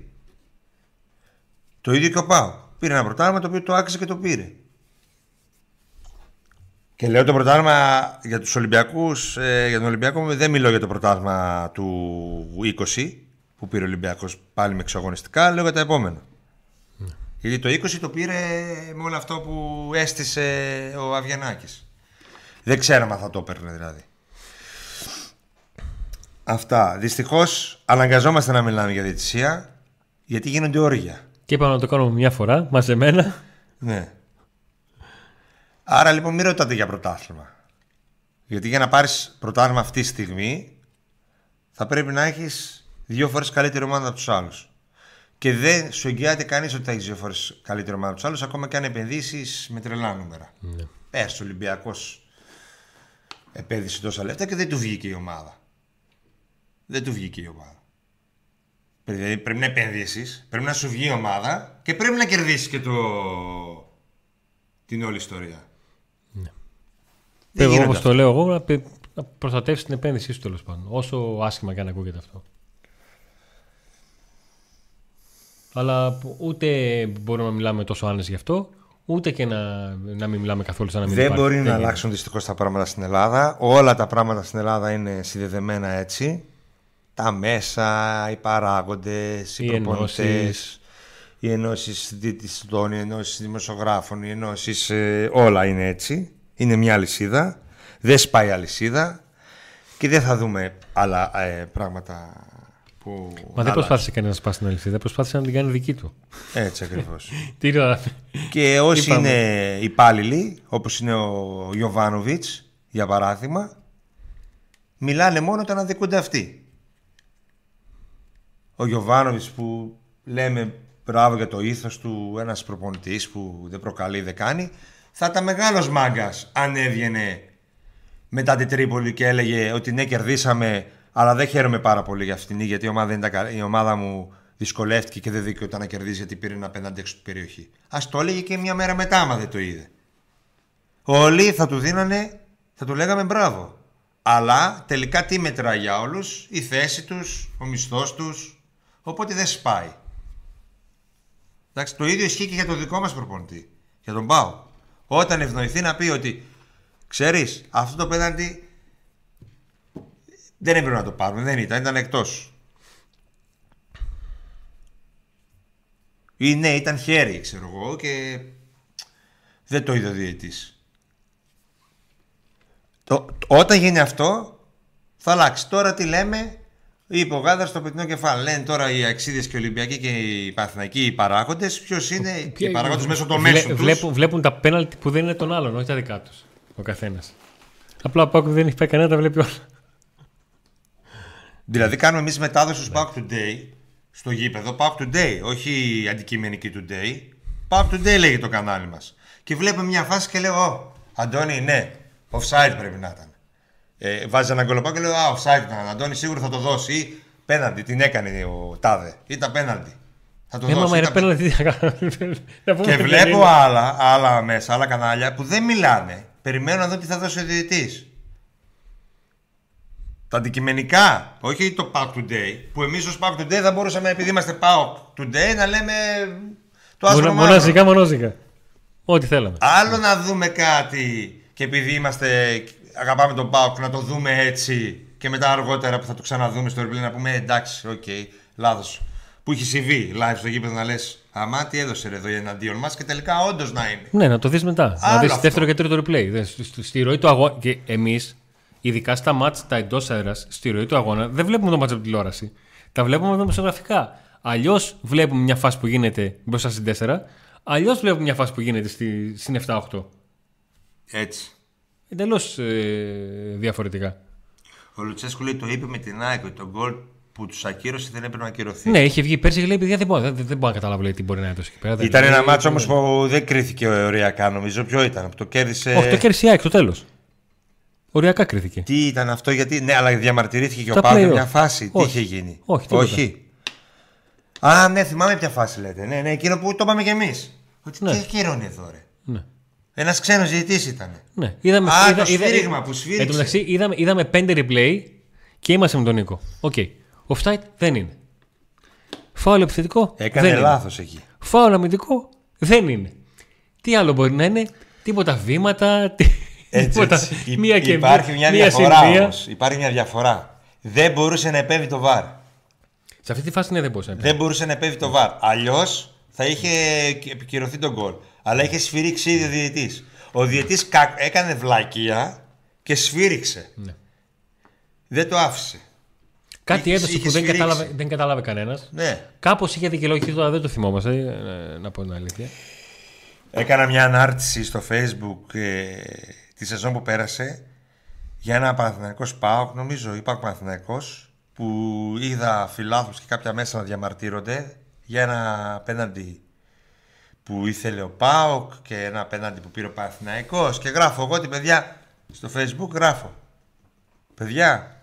Το ίδιο και ο Πάο. Πήρε ένα πρωτάθλημα το οποίο το άξιζε και το πήρε. Και λέω το πρωτάθλημα για τους Ολυμπιακούς, ε, για τον Ολυμπιακό δεν μιλώ για το πρωτάθλημα του 20 που πήρε ο Ολυμπιακός πάλι με εξαγωνιστικά, λέω για τα επόμενα. Γιατί το 20 το πήρε με όλο αυτό που έστησε ο Αβιανάκης. Δεν ξέραμε αν θα το έπαιρνε δηλαδή. Αυτά. Δυστυχώς αναγκαζόμαστε να μιλάμε για διαιτησία γιατί γίνονται όργια. Και είπαμε να το κάνουμε μια φορά, μαζεμένα. Ναι. Άρα λοιπόν μην ρωτάτε για πρωτάθλημα. Γιατί για να πάρεις πρωτάθλημα αυτή τη στιγμή θα πρέπει να έχεις δύο φορές καλύτερη ομάδα από τους άλλους. Και δεν σου εγγυάται κανείς ότι θα έχεις δύο φορές καλύτερη ομάδα από τους άλλους ακόμα και αν επενδύσεις με τρελά νούμερα. Ναι. Πέρσι ο Ολυμπιακός επένδυσε τόσα λεφτά και δεν του βγήκε η ομάδα. Δεν του βγήκε η ομάδα. Δηλαδή πρέπει να επενδύσεις, πρέπει να σου βγει η ομάδα και πρέπει να κερδίσεις και το... την όλη ιστορία. Δεν Εγώ, γίνεται όπως αυτό. το λέω εγώ, να πε- να προστατεύσεις την επένδυσή σου τέλος πάντων. Όσο άσχημα και αν ακούγεται αυτό. Αλλά που- ούτε μπορούμε να μιλάμε τόσο άνεση γι' αυτό, ούτε και να, να μην μιλάμε καθόλου σαν να μην Δεν υπάρχει. μπορεί να γίνεται. αλλάξουν δυστυχώς τα πράγματα στην Ελλάδα. Όλα τα πράγματα στην Ελλάδα είναι συνδεδεμένα έτσι. Τα μέσα, οι παράγοντες, οι, Οι προπονητές, ενώσεις. οι ενώσεις διαιτητών, οι ενώσεις δημοσιογράφων, οι ενώσεις. όλα είναι έτσι. Είναι μια αλυσίδα. Δεν σπάει αλυσίδα. Και δεν θα δούμε άλλα ε, πράγματα που. Μα δεν αλλάζουν. προσπάθησε κανένα να σπάσει την αλυσίδα, προσπάθησε να την κάνει δική του. Έτσι ακριβώς. (laughs) Τι είναι Και όσοι Είπαμε. είναι υπάλληλοι, όπως είναι ο Γιωβάνοβιτς, για παράδειγμα, μιλάνε μόνο όταν αδικούνται αυτοί. Ο Γιωβάνοβιτς που λέμε μπράβο για το ήθος του, ένας προπονητής που δεν προκαλεί, δεν κάνει, θα ήταν μεγάλος μάγκας αν έβγαινε μετά την Τρίπολη και έλεγε ότι ναι κερδίσαμε αλλά δεν χαίρομαι πάρα πολύ για αυτήν γιατί η ομάδα, δεν ήταν κα- η ομάδα μου δυσκολεύτηκε και δεν δικαιούταν να κερδίσει γιατί πήρε ένα απέναντι έξω την περιοχή. Ας το έλεγε και μια μέρα μετά άμα δεν το είδε. Όλοι θα του δίνανε, θα του λέγαμε μπράβο. Αλλά τελικά τι μετράει για όλους, η θέση τους, ο μισθός τους, οπότε δεν σπάει. Εντάξει, το ίδιο ισχύει και για το δικό μας προπονητή, για τον Πάο. Όταν ευνοηθεί να πει ότι ξέρεις, αυτό το πέναντι δεν έπρεπε να το πάρουμε, δεν ήταν, ήταν εκτός. Ή ναι, ήταν χέρι, ξέρω εγώ, και δεν το είδε ο διαιτής. Το, όταν γίνει αυτό, θα αλλάξει. Τώρα τι λέμε, είπε ο Γάδας στο πετεινό κεφάλι. Λένε τώρα οι Αξίδες και οι Ολυμπιακοί και οι Παθηνακοί οι παράγοντες. Ποιος είναι οι παράγοντες μέσω των Βλέ- μέσων τους. βλέπουν, βλέπουν τα πέναλτι που δεν είναι των άλλων, όχι τα δικά τους. Ο καθένας. Απλά ο Πάκου δεν έχει πάει κανένα, τα βλέπει όλα. Δηλαδή κάνουμε εμείς μετάδοση στους Back Today στο γήπεδο. Back Today, όχι η αντικειμενική Today. Back Today λέγει το κανάλι μας. Και βλέπουμε μια φάση και λέω, Ω, Αντώνη, ναι, offside πρέπει να ήταν. Ε, βάζει ένα γκολοπά και λέω, Α, offside ήταν. Αντώνη, σίγουρα θα το δώσει. Ή πέναντι, την έκανε ο Τάδε. Ήταν πέναντι. Θα το Ε, δώσει. μα είναι ήταν πέναλτι, τι να κάνω. Να πούμε Και ότι δεν βλέπω είναι. άλλα, άλλα μέσα, άλλα κανάλια που δεν μιλάνε. Περιμένω να δω τι θα δώσει ο διαιτητής. Τα αντικειμενικά, όχι το Pack Today, που εμείς ως Pack Today θα μπορούσαμε, επειδή είμαστε Pack Today, να λέμε το άσπρο Μονα- μαύρο. Μοναζικά, μονόζικα. Ό,τι θέλαμε. Άλλο να δούμε κάτι και επειδή είμαστε, αγαπάμε τον Pack, να το δούμε έτσι και μετά αργότερα που θα το ξαναδούμε στο replay να πούμε «Ε, εντάξει, οκ, λάθος. Που έχει συμβεί live στο γήπεδο να λες Αμά τι έδωσε ρε εδώ εναντίον μας και τελικά όντως να είναι. Ναι, να το δεις μετά. να Άλλο δεις αυτό. δεύτερο και τρίτο replay. Δες, στη, στη- στη ροή του αγώνα. Και εμείς, ειδικά στα μάτς τα εντός αέρας, στη ροή του αγώνα, δεν βλέπουμε το μάτς από τηλεόραση. Τα βλέπουμε δημοσιογραφικά. Αλλιώς βλέπουμε μια φάση που γίνεται μπροστά στην 4, αλλιώς βλέπουμε μια φάση που γίνεται στη, στην 7-8. Έτσι. Εντελώς ε, διαφορετικά. Ο Λουτσέσκου λέει το είπε με την ΑΕΚ ότι το γκολ που τους ακύρωσε δεν έπρεπε να ακυρωθεί. Ναι, είχε βγει πέρσι και λέει: Παιδιά, δεν μπορώ, δεν, δεν μπορώ να καταλάβω λέει, τι μπορεί να έδωσε εκεί πέρα. Δεν- Ήταν ένα δεν- μάτσο όμως που δεν κρίθηκε ωριακά νομίζω. Ποιο ήταν, που το κέρδισε. Όχι, το κέρδισε η ΑΕΚ στο τέλος. Οριακά κρίθηκε. Τι ήταν αυτό, γιατί. Ναι, αλλά διαμαρτυρήθηκε και ο Τα Παύλο play-off. μια φάση. Όχι. Τι είχε γίνει; Όχι, τίποτα. Όχι. Α, ναι, θυμάμαι ποια φάση λέτε. Ναι, ναι, εκείνο που το είπαμε κι εμείς. Ότι Ναι. τι καιρό είναι εδώ, ρε. Ναι. Ένας ξένος διαιτητής ήταν. Ναι. Είδαμε, Α, το σφύριγμα που σφύριξε. Εν τω μεταξύ, είδαμε, είδαμε πέντε replay και είμαστε με τον Νίκο. Οκ. Offside δεν είναι. Φάουλ επιθετικό. Έκανε δεν λάθος εκεί. Είναι. Φάουλ αμυντικό δεν είναι. Τι άλλο μπορεί να είναι; Τίποτα βήματα. τι- Έτσι, τίποτα. έτσι. Υ- Μία και Υπάρχει μια μία διαφορά συν μία. όμως. Υπάρχει μια διαφορά. Δεν μπορούσε να επέμβει το βαρ. Σε αυτή τη φάση ναι, δεν μπορούσε να πει. Δεν μπορούσε να επέμβει το βαρ. Αλλιώς θα είχε επικυρωθεί τον γκολ. Αλλά είχε σφυρίξει ήδη ο διαιτητής. Ο διαιτητής έκανε βλακεία και σφύριξε. Ναι. Δεν το άφησε. Κάτι είχε- έδωσε είχε που δεν σφυρίξει. κατάλαβε, δεν κατάλαβε κανένας. Ναι. Κάπως είχε δικαιολογηθεί τώρα, δεν το θυμόμαστε. ε, Να πω την αλήθεια. Έκανα μια ανάρτηση στο facebook ε, τη σεζόν που πέρασε για ένα Παναθηναϊκός ΠΑΟΚ, νομίζω, ή ΠΑΟΚ Παναθηναϊκός, που είδα φιλάθλους και κάποια μέσα να διαμαρτύρονται για ένα απέναντι που ήθελε ο ΠΑΟΚ και ένα απέναντι που πήρε ο Παναθηναϊκός. Και γράφω εγώ την παιδιά στο facebook γράφω. Παιδιά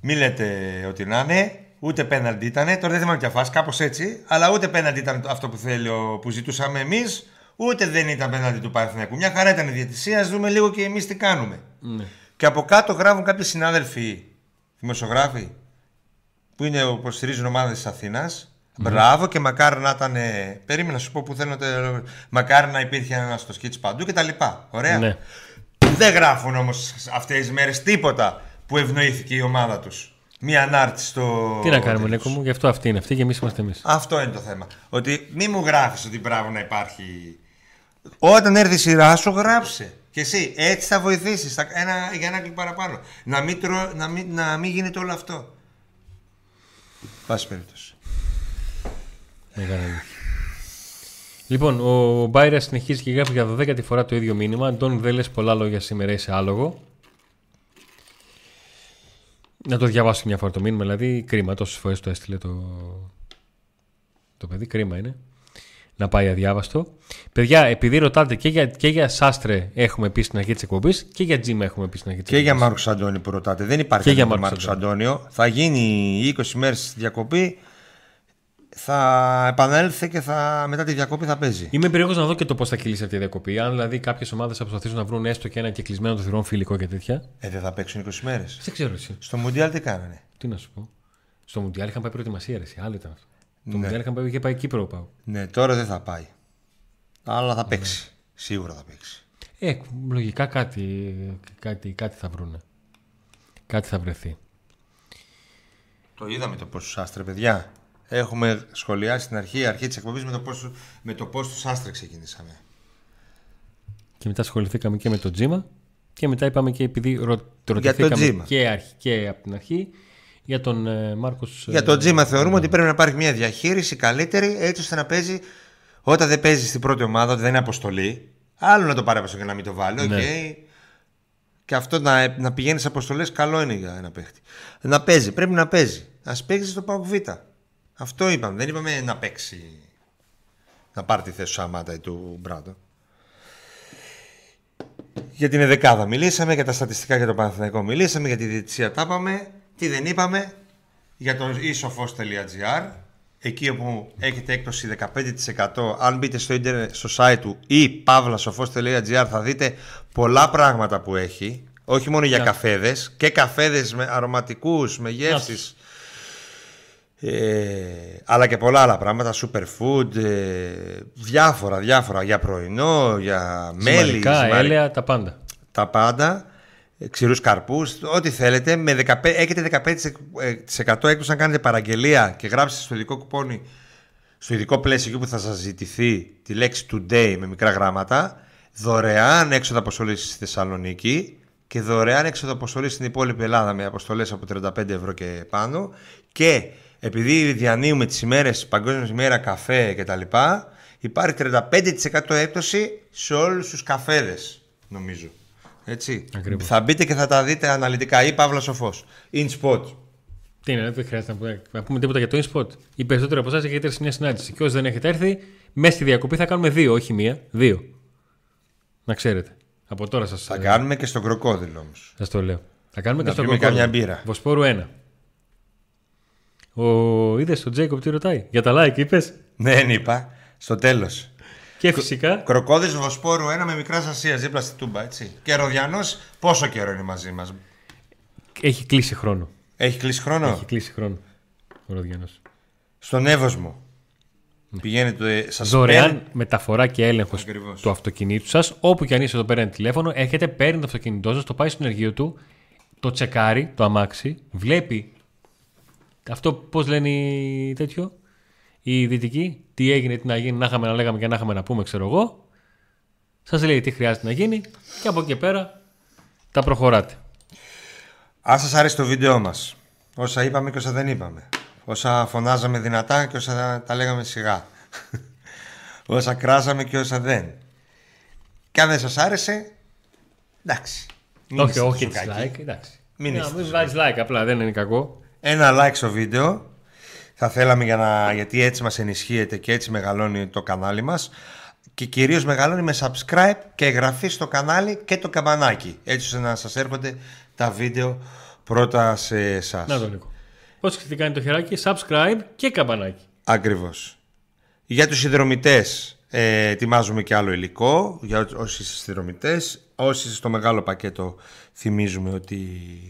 μην λέτε ότι να είναι ούτε πέναντι ήταν τώρα δεν θυμάμαι ποια φάση κάπως έτσι αλλά ούτε πέναντι ήταν το- αυτό που, θέλει, ο- που ζητούσαμε εμείς ούτε δεν ήταν πέναντι του Παναθηναϊκού μια χαρά ήταν η διαιτησία ας δούμε λίγο και εμείς τι κάνουμε Ναι. και από κάτω γράφουν κάποιοι συνάδελφοι δημοσιογράφοι που είναι που στηρίζουν ομάδα της Αθήνας. Μπράβο και μακάρι να ήταν. ε, Περίμενα να σου πω που θέλω να το. Μακάρι να υπήρχε ένα στο σκίτς παντού και τα λοιπά. Ωραία. Ναι. Δεν γράφουν όμως αυτές τις μέρες τίποτα που ευνοήθηκε η ομάδα τους. Μία ανάρτηση στο. Τι να κάνουμε, τέλος. Νίκο μου, γι' αυτό αυτή είναι αυτή και εμείς είμαστε εμείς. Αυτό είναι το θέμα. Ότι μη μου γράφεις ότι μπράβο να υπάρχει. Όταν έρθει η σειρά σου, γράψε. Και εσύ έτσι θα βοηθήσεις ένα, για ένα κλικ παραπάνω. Να μην, τρώ, να μην, να μην γίνεται όλο αυτό. Πάση περίπτωση. Μεγάλη αλήθεια. Λοιπόν, ο Μπάιρας συνεχίζει και γράφει για 12η φορά το ίδιο μήνυμα. Αντών, δεν λες πολλά λόγια σήμερα, είσαι άλογο. Να το διαβάσω μια φορά το μήνυμα, δηλαδή κρίμα. Τόσες φορές το έστειλε το, το παιδί, κρίμα είναι. Να πάει αδιάβαστο. Παιδιά, επειδή ρωτάτε και για, και για Σάστρε έχουμε πει στην αρχή της εκπομπής και για Τζίμα έχουμε πει στην αρχή της Και εκπομπής. για Μάρκος Αντώνη που ρωτάτε. Δεν υπάρχει Και για για Μάρκος Μάρκος Αντώνιο. Θα γίνει 20 μέρες διακοπής. Θα επανέλθει και θα, μετά τη διακοπή θα παίζει. Είμαι περίεργος να δω και το πώς θα κυλήσει αυτή η διακοπή. Αν δηλαδή κάποιες ομάδες θα προσπαθήσουν να βρουν έστω και ένα κεκλεισμένο των θυρών φιλικό και τέτοια. Ε, δεν θα παίξουν 20 μέρες. Δεν ξέρω εσύ. Στο Μουντιάλ τι κάνανε; Τι να σου πω. Στο Μουντιάλ είχαν πάει προετοιμασία, ρε. εσύ. Άλλο ήταν αυτό. Το Ναι. Μουντιάλ είχαν πάει, είχε πάει Κύπρο πάω. Ναι, τώρα δεν θα πάει. Αλλά θα παίξει. Σίγουρα θα παίξει. Ε, λογικά κάτι, κάτι, κάτι θα βρούνε. Κάτι θα βρεθεί. Το είδαμε το πώς τους άστρε, παιδιά. Έχουμε σχολιάσει στην αρχή, αρχή της εκπομπής με το πώ με το πώς τους άστρε ξεκινήσαμε. Και μετά ασχοληθήκαμε και με το Τζίμα. Και μετά είπαμε και επειδή ρω, ρωτηθήκαμε Τζίμα. και, αρχ- και από την αρχή για τον ε, Μάρκος. Για το τζίμα θεωρούμε ότι πρέπει να υπάρχει μια διαχείριση καλύτερη έτσι ώστε να παίζει όταν δεν παίζει στην πρώτη ομάδα, ότι δεν είναι αποστολή. Άλλο να το πάρει αποστολή και να μην το βάλει. οκ. Ναι. Και αυτό να, να πηγαίνει σε αποστολές καλό είναι για ένα παίχτη. Να παίζει, πρέπει να παίζει. Α παίξει στο ΠΑΟΚ Β. Αυτό είπαμε. Δεν είπαμε να παίξει. Να πάρει τη θέση του Σαμάτα ή του Μπράντο. Για την εδεκάδα μιλήσαμε, για τα στατιστικά για το Παναθηναϊκό μιλήσαμε, για τη διετησία τα είπαμε. Τι δεν είπαμε, για το isofos.gr εκεί όπου έχετε έκπτωση 15% αν μπείτε στο, ίντερνετ, στο site του ή pavlasofos.gr θα δείτε πολλά πράγματα που έχει. Όχι μόνο για Ναι. καφέδες και καφέδες με αρωματικούς, με γεύσεις ε, αλλά και πολλά άλλα πράγματα. Superfood ε, διάφορα διάφορα. Για πρωινό, για μέλι Μέλικα, ζυμαρι- έλαια, τα πάντα. τα πάντα, ε, ξηρούς καρπούς, ό,τι θέλετε. Με 15, έχετε 15% έκπτωση αν κάνετε παραγγελία και γράψετε στο ειδικό κουπόνι, στο ειδικό πλαίσιο εκεί που θα σας ζητηθεί τη λέξη today με μικρά γράμματα, δωρεάν έξοδο αποστολής στη Θεσσαλονίκη και δωρεάν έξοδο αποστολής στην υπόλοιπη Ελλάδα με αποστολές από 35 ευρώ και πάνω και επειδή διανύουμε τις ημέρες Παγκόσμιας ημέρα καφέ και τα λοιπά, υπάρχει 35% έκπτωση σε όλους τους καφέδες, νομίζω. Έτσι. Ακριβώς. Θα μπείτε και θα τα δείτε αναλυτικά ή Παύλα Σοφός. In spot. Τι είναι, δεν χρειάζεται να πούμε, να πούμε τίποτα για το InSpot. Οι περισσότεροι από εσάς έχετε έρθει σε μια συνάντηση. Και όσοι δεν έχετε έρθει, μέσα στη διακοπή θα κάνουμε δύο, όχι μία. Δύο. Να ξέρετε. Από τώρα σας Θα κάνουμε και στον κροκόδιλο όμως. σας το λέω. Θα κάνουμε Να και στο πιούμε Κροκόδιλο. καμιά μπύρα. Βοσπόρου 1. Ο... Είδες τον Τζέικοπ τι ρωτάει; Για τα like, είπες; Δεν είπα. Στο τέλος. Και φυσικά. Κροκόδης Βοσπόρου 1 με μικράς Ασίας δίπλα στη Τούμπα, έτσι. Και Ροδιανός, πόσο καιρό είναι μαζί μας; Έχει κλείσει χρόνο. Έχει κλείσει χρόνο; Έχει κλείσει χρόνο. Ο Ροδιανός. Στον Εύωσμο. Πηγαίνετε, σας Δωρεάν παίρνει- μεταφορά και έλεγχος Ακριβώς. του αυτοκινήτου σας. Όπου και αν είστε εδώ πέρα είναι τηλέφωνο, έρχεται, παίρνει το αυτοκίνητό σας, το πάει στο ενεργείο του, το τσεκάρει, το αμάξι, βλέπει αυτό πώς λένε οι τέτοιο, οι δυτικοί, τι έγινε, τι να γίνει, να είχαμε να λέγαμε και να είχαμε να πούμε, ξέρω εγώ. Σας λέει τι χρειάζεται να γίνει και από εκεί και πέρα τα προχωράτε. Αν σας άρεσε το βίντεό μας, όσα είπαμε και όσα δεν είπαμε, όσα φωνάζαμε δυνατά και όσα τα λέγαμε σιγά, (laughs) όσα κράζαμε και όσα δεν. Και αν δεν σας άρεσε, εντάξει. Μην όχι, είστε όχι τόσο κακοί. dislike, εντάξει. Μην Να, είστε μην τόσο βάζεις like, απλά δεν είναι κακό. Ένα like στο βίντεο. Θα θέλαμε για να, γιατί έτσι μας ενισχύεται και έτσι μεγαλώνει το κανάλι μας. Και κυρίως μεγαλώνει με subscribe και εγγραφή στο κανάλι και το καμπανάκι. Έτσι ώστε να σας έρχονται τα βίντεο πρώτα σε εσάς. Να το λίγο. Όσοι τι κάνει το χεράκι, subscribe και καμπανάκι. Ακριβώς. Για τους συνδρομητές ε, ετοιμάζουμε και άλλο υλικό. Για ό- όσοι είστε συνδρομητές. Όσοι είστε στο μεγάλο πακέτο θυμίζουμε ότι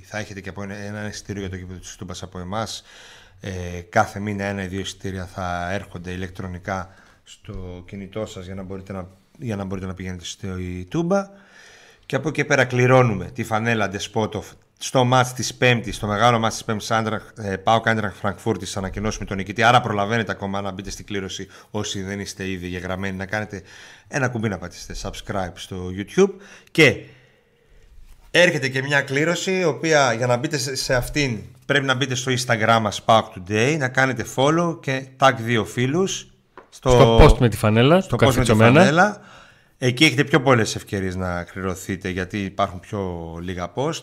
θα έχετε και από ένα, ένα εισιτήριο για το κήπεδο της Τούμπας από εμάς. Ε, κάθε μήνα ένα ή δύο εισιτήρια θα έρχονται ηλεκτρονικά στο κινητό σας για να μπορείτε να, για να, μπορείτε να πηγαίνετε στη Τούμπα. Και από εκεί και πέρα κληρώνουμε τη φανέλα Despotov στο μάτς της Πέμπτης, στο μεγάλο μάτς της Πέμπτης Άντραχ- ε, Πάο Κάντραχ Φραγκφούρτης θα ανακοινώσουμε τον νικητή. Άρα προλαβαίνετε ακόμα να μπείτε στην κλήρωση όσοι δεν είστε ήδη γεγραμμένοι να κάνετε ένα κουμπί να πατήσετε subscribe στο YouTube και έρχεται και μια κλήρωση η οποία για να μπείτε σε- σε αυτήν πρέπει να μπείτε στο Instagram μας Pack Today να κάνετε follow και tag δύο φίλους Στο post με τη φανέλα, στο του post με τη καρφιτσωμένα. φανέλα. Εκεί έχετε πιο πολλές ευκαιρίες να κληρωθείτε γιατί υπάρχουν πιο λίγα post,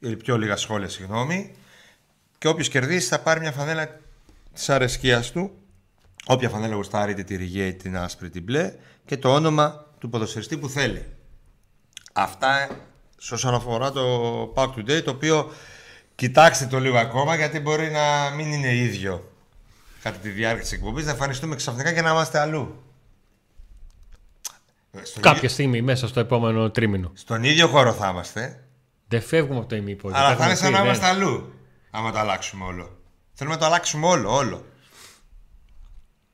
ε, πιο λίγα σχόλια, συγγνώμη. Και όποιος κερδίσει θα πάρει μια φανέλα της αρεσκίας του. Όποια φανέλα γουστάρει, είτε τη ριγέ, είτε την άσπρη, την μπλε και το όνομα του ποδοσφαιριστή που θέλει. Αυτά σε όσον αφορά το Pack Today, το οποίο κοιτάξτε το λίγο ακόμα γιατί μπορεί να μην είναι ίδιο κατά τη διάρκεια της εκπομπής, να εμφανιστούμε ξαφνικά και να είμαστε αλλού. Στον, Κάποια ίδιο, στιγμή μέσα στο επόμενο τρίμηνο. στον ίδιο χώρο θα είμαστε, Δεν φεύγουμε από το ημίποδο. αλλά Τα θα είναι έχουμε σαν να πει, είμαστε δεν. αλλού, άμα το αλλάξουμε όλο. Θέλουμε να το αλλάξουμε όλο, όλο.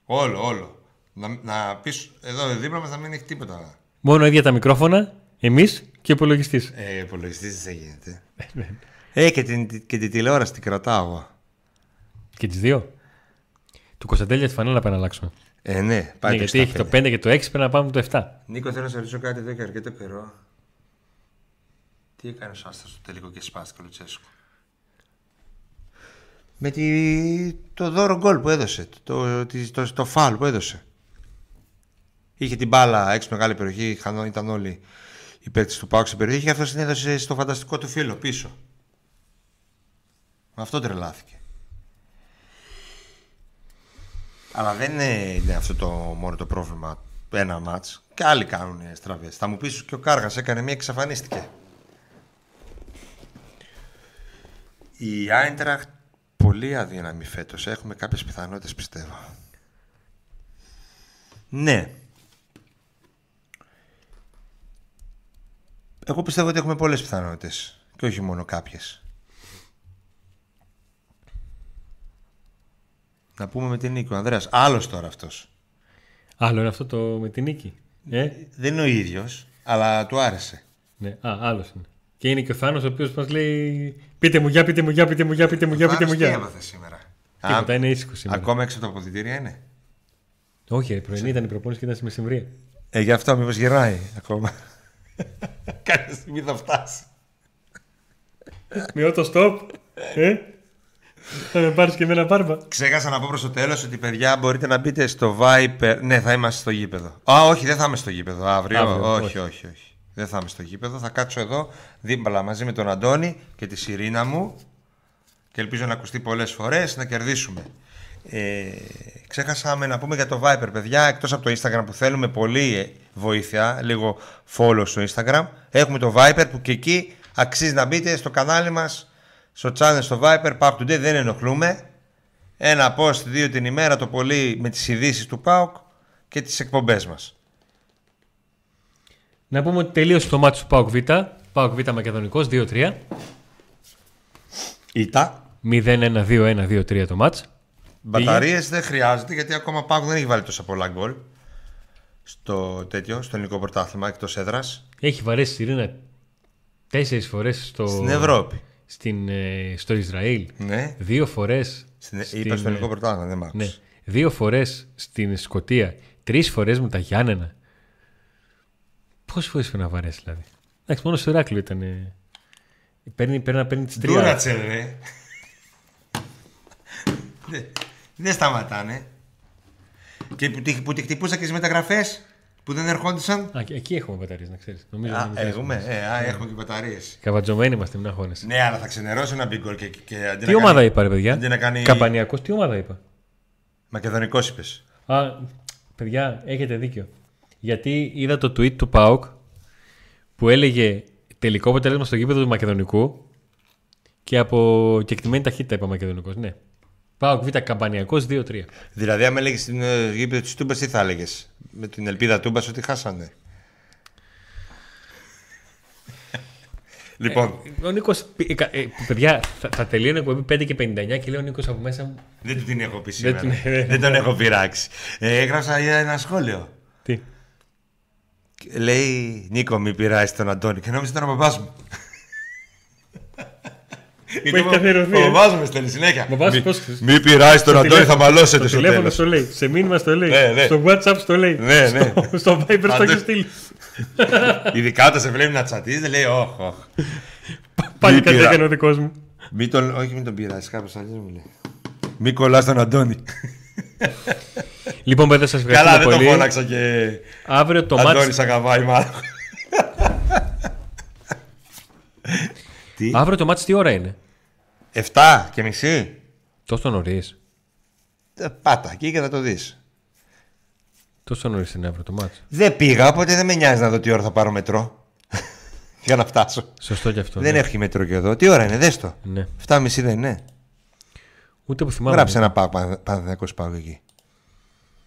Όλο, όλο. Να, να πεις εδώ δίπλα μας να μην έχει τίποτα. Μόνο ίδια τα μικρόφωνα, εμείς και ο υπολογιστής. Ε, υπολογιστής δεν γίνεται. Ε, και την, και την τηλεόραση την κρατάω εγώ. Και τις δύο. Του Κωνσταντέλια τη φανέλα πρέπει να αλλάξουμε. Ε, ναι, πάει Ναι, το γιατί έχει το 5 και το 6, πρέπει να πάμε το 7. Νίκο, θέλω να σε ρωτήσω κάτι εδώ και αρκετό καιρό. Τι έκανε ο Άστα στο τελικό και σπάστηκε ο Λουτσέσκου; Με τη... το δώρο γκολ που έδωσε, το, το, το, το φάλ που έδωσε. Είχε την μπάλα έξω μεγάλη περιοχή, είχαν, ήταν όλοι οι παίκτες του Πάουξ στην περιοχή και αυτός την έδωσε στο φανταστικό του φίλο πίσω. Με αυτό τρελάθηκε. Αλλά δεν είναι, είναι αυτό το μόνο το πρόβλημα. Ένα μάτς. Και άλλοι κάνουν στραβές. Θα μου πεις και ο Κάργας έκανε μία και εξαφανίστηκε. Η Άιντραχτ πολύ αδύναμη φέτος. Έχουμε κάποιες πιθανότητες πιστεύω. Ναι. Εγώ πιστεύω ότι έχουμε πολλές πιθανότητες. Και όχι μόνο κάποιες. Να πούμε με την νίκη ο Ανδρέας. Άλλος τώρα αυτός. Άλλο είναι αυτό το με την νίκη. Ε; Δεν είναι ο ίδιος, αλλά του άρεσε. Ναι, α, άλλος είναι. Και είναι και ο Θάνος ο οποίος μας λέει: Πείτε μου για, πείτε μου για, πείτε μου για, πείτε μου για, πείτε μου Θάνος τι για. έμαθε σήμερα; Τίποτα, Α, είναι ήσυχος σήμερα. Ακόμα έξω από τα αποδητήρια είναι; Όχι, ρε, πρωινή ήταν η προπόνηση και ήταν στη μεσημβρία. Ε, γι' αυτό μήπως γυρνάει ακόμα. (laughs) Κάποια στιγμή θα φτάσει. Με το stop, ε. Θα με πάρεις και εμένα πάρπα. Ξέχασα να πω προς το τέλος ότι παιδιά μπορείτε να μπείτε στο Viper. Ναι, θα είμαστε στο γήπεδο. Α, όχι, δεν θα είμαι στο γήπεδο. Αύριο. Αύριο, όχι, όχι. όχι, όχι, Δεν θα είμαι στο γήπεδο. Θα κάτσω εδώ δίπλα μαζί με τον Αντώνη και τη Σιρήνα μου και ελπίζω να ακουστεί πολλές φορές να κερδίσουμε. Ε, ξέχασαμε να πούμε για το Viper, παιδιά. Εκτός από το Instagram που θέλουμε πολύ ε, βοήθεια, λίγο follow στο Instagram, έχουμε το Viper που και εκεί αξίζει να μπείτε στο κανάλι μας, στο channel στο Viper, Pack Today, δεν ενοχλούμε. Ένα post δύο την ημέρα το πολύ με τις ειδήσεις του ΠΑΟΚ και τις εκπομπές μας. Να πούμε ότι τελείωσε το μάτι του Πάοκ Β. Πάοκ Β Μακεδονικός 2-3. Ήτα. 0-1-2-1-2-3 το μάτς. Μπαταρίες δεν χρειάζεται γιατί ακόμα ο ΠΑΟΚ δεν έχει βάλει τόσα πολλά γκολ στο τέτοιο, στο ελληνικό πρωτάθλημα εκτός έδρας. Έχει βαρέσει η Ρίνα τέσσερις φορές στο... Στην Ευρώπη. Στην, ε, στο Ισραήλ. Ναι. Δύο φορές Στην... στην, Είπα στο ελληνικό ε, πρωτάθλημα, δεν μ' άκουσες. Ναι. Δύο φορές στην Σκωτία. Τρεις φορές με τα Γιάννενα. Πόσες φορές πρέπει να βαρέσεις δηλαδή; Εντάξει, μόνο στο Ηράκλειο ήταν. ε, Παίρνει, παίρνει να παίρνει τις τρία. Ντούρατσελ, ρε. Δεν- Δεν σταματάνε. Και που, τη- που τη χτυπούσα και τις μεταγραφές; Που δεν ερχόντουσαν. Α, και εκεί έχουμε μπαταρίες, να ξέρεις. Νομίζω Α, να μην ξέρεις. έχουμε, ε, α, έχουμε και μπαταρίες. Καβατζωμένοι είμαστε, μην αγχώνεσαι. Ναι, αλλά θα ξενερώσει ένα big goal και, και αντί Τι να ομάδα κάνει... είπα, ρε παιδιά; Αντί να κάνει. Καμπανιακός, τι ομάδα είπα; Μακεδονικός είπες. Α, παιδιά, έχετε δίκιο. Γιατί είδα το tweet του ΠΑΟΚ που έλεγε τελικό αποτέλεσμα στο γήπεδο του Μακεδονικού και από κεκτημένη ταχύτητα είπα Μακεδονικός. Ναι. ΠΑΟΚ Β Καμπανιακός 2-3. Δηλαδή, άμα έλεγες στην ε, γήπεδο της Τούμπας, τι θα έλεγες; Με την ελπίδα Τούμπας ότι χάσανε; λοιπόν, Ο Νίκος. παιδιά, θα, θα τελείωνε εκπομπή 5 και 59 και λέει ο Νίκος από μέσα μου. δεν του την έχω πει σήμερα. την- δεν τον έχω πειράξει. Ε, έγραψα ένα σχόλιο. Τι; Λέει Νίκο, μη πειράζει τον Αντώνη. Και νόμιζα ήταν ο μπαμπά μου. Έχει καθιερωθεί, Ο ε. μπαμπά μου με στέλνει συνέχεια. Μπαμπάς Μη- πώς ξέρεις. Μη πειράζει τον Αντώνη, θα μαλώσετε Στο στο τηλέφωνο τέλος. στο λέει. Σε μήνυμα στο λέει. Ναι, ναι. Στο WhatsApp στο λέει. Ναι, ναι. Στο, στο Viber στο Άντε. έχει στείλει. Ειδικά όταν σε βλέπει να τσατίζει, δεν λέει όχ, όχ. Πάλι Μη κάτι πειρά- έκανε ο δικός μου. Μη τον, όχι, μην τον πειράζει, κάπως αλλιώς μου λέει. Μη κολλάς τον Αντώνη. Λοιπόν, παιδιά, σας Καλά, ευχαριστούμε δεν τον πολύ. φώναξα και. Αύριο το Αντώνη, μάτς, σ' αγαπάει, μάλλον. Τι, αύριο το μάτς τι ώρα είναι; 7 και μισή. Τόσο νωρίς. Ε, Πάτα εκεί και θα το δεις. Τόσο νωρίς είναι αύριο το μάτς. Δεν πήγα, οπότε δεν με νοιάζει να δω τι ώρα θα πάρω μετρό. (laughs) Για να φτάσω. Σωστό και αυτό. Δεν ναι. έχει μετρό και εδώ. Τι ώρα είναι, δες το. Ναι. 7.30 δεν είναι. Ούτε που θυμάμαι. Γράψε ένα πανδιακό πάω εκεί.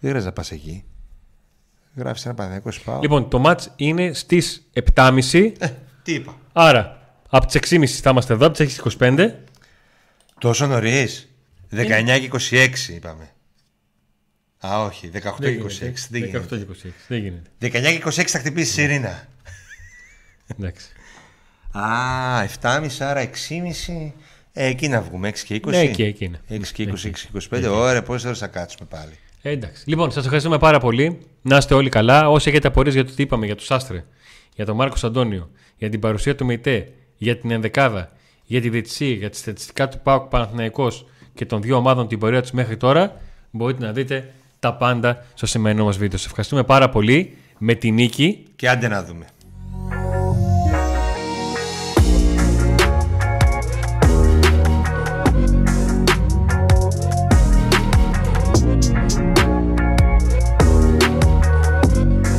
Δεν χρειάζεται να πας εκεί. Γράψε ένα πανδιακό πάω. Λοιπόν, το μάτς είναι στις 7.30. Ε, τι είπα. Άρα, από τις 6.30 θα είμαστε εδώ, από τις 6.25. Τόσο νωρίς. 19 και 26 είπαμε. Α, όχι. 18 και 26. Δεν 18 γίνεται. και 26. Δεν γίνεται. 19 και 26 θα χτυπήσει η Ειρήνα. Εντάξει. Α, 7.30 άρα 6.30. Ε, εκεί να βγούμε, 6 και 20. Ναι, εκεί, εκεί είναι. 6 και 20, 6 και 25. Ωραία, πόσες ώρες θα κάτσουμε πάλι. Ε, εντάξει. Λοιπόν, σας ευχαριστούμε πάρα πολύ. Να είστε όλοι καλά. Όσοι έχετε απορίες για το τι είπαμε, για τους Άστρε, για τον Μάρκος Αντώνιο, για την παρουσία του ΜΕΙΤΕ, για την ενδεκάδα, για τη διετησία, για τη στατιστικά του ΠΑΟΚ Παναθηναϊκός και των δύο ομάδων την πορεία τους μέχρι τώρα, μπορείτε να δείτε τα πάντα στο σημερινό μας βίντεο. Σας ευχαριστούμε πάρα πολύ με τη νίκη. Και άντε να δούμε.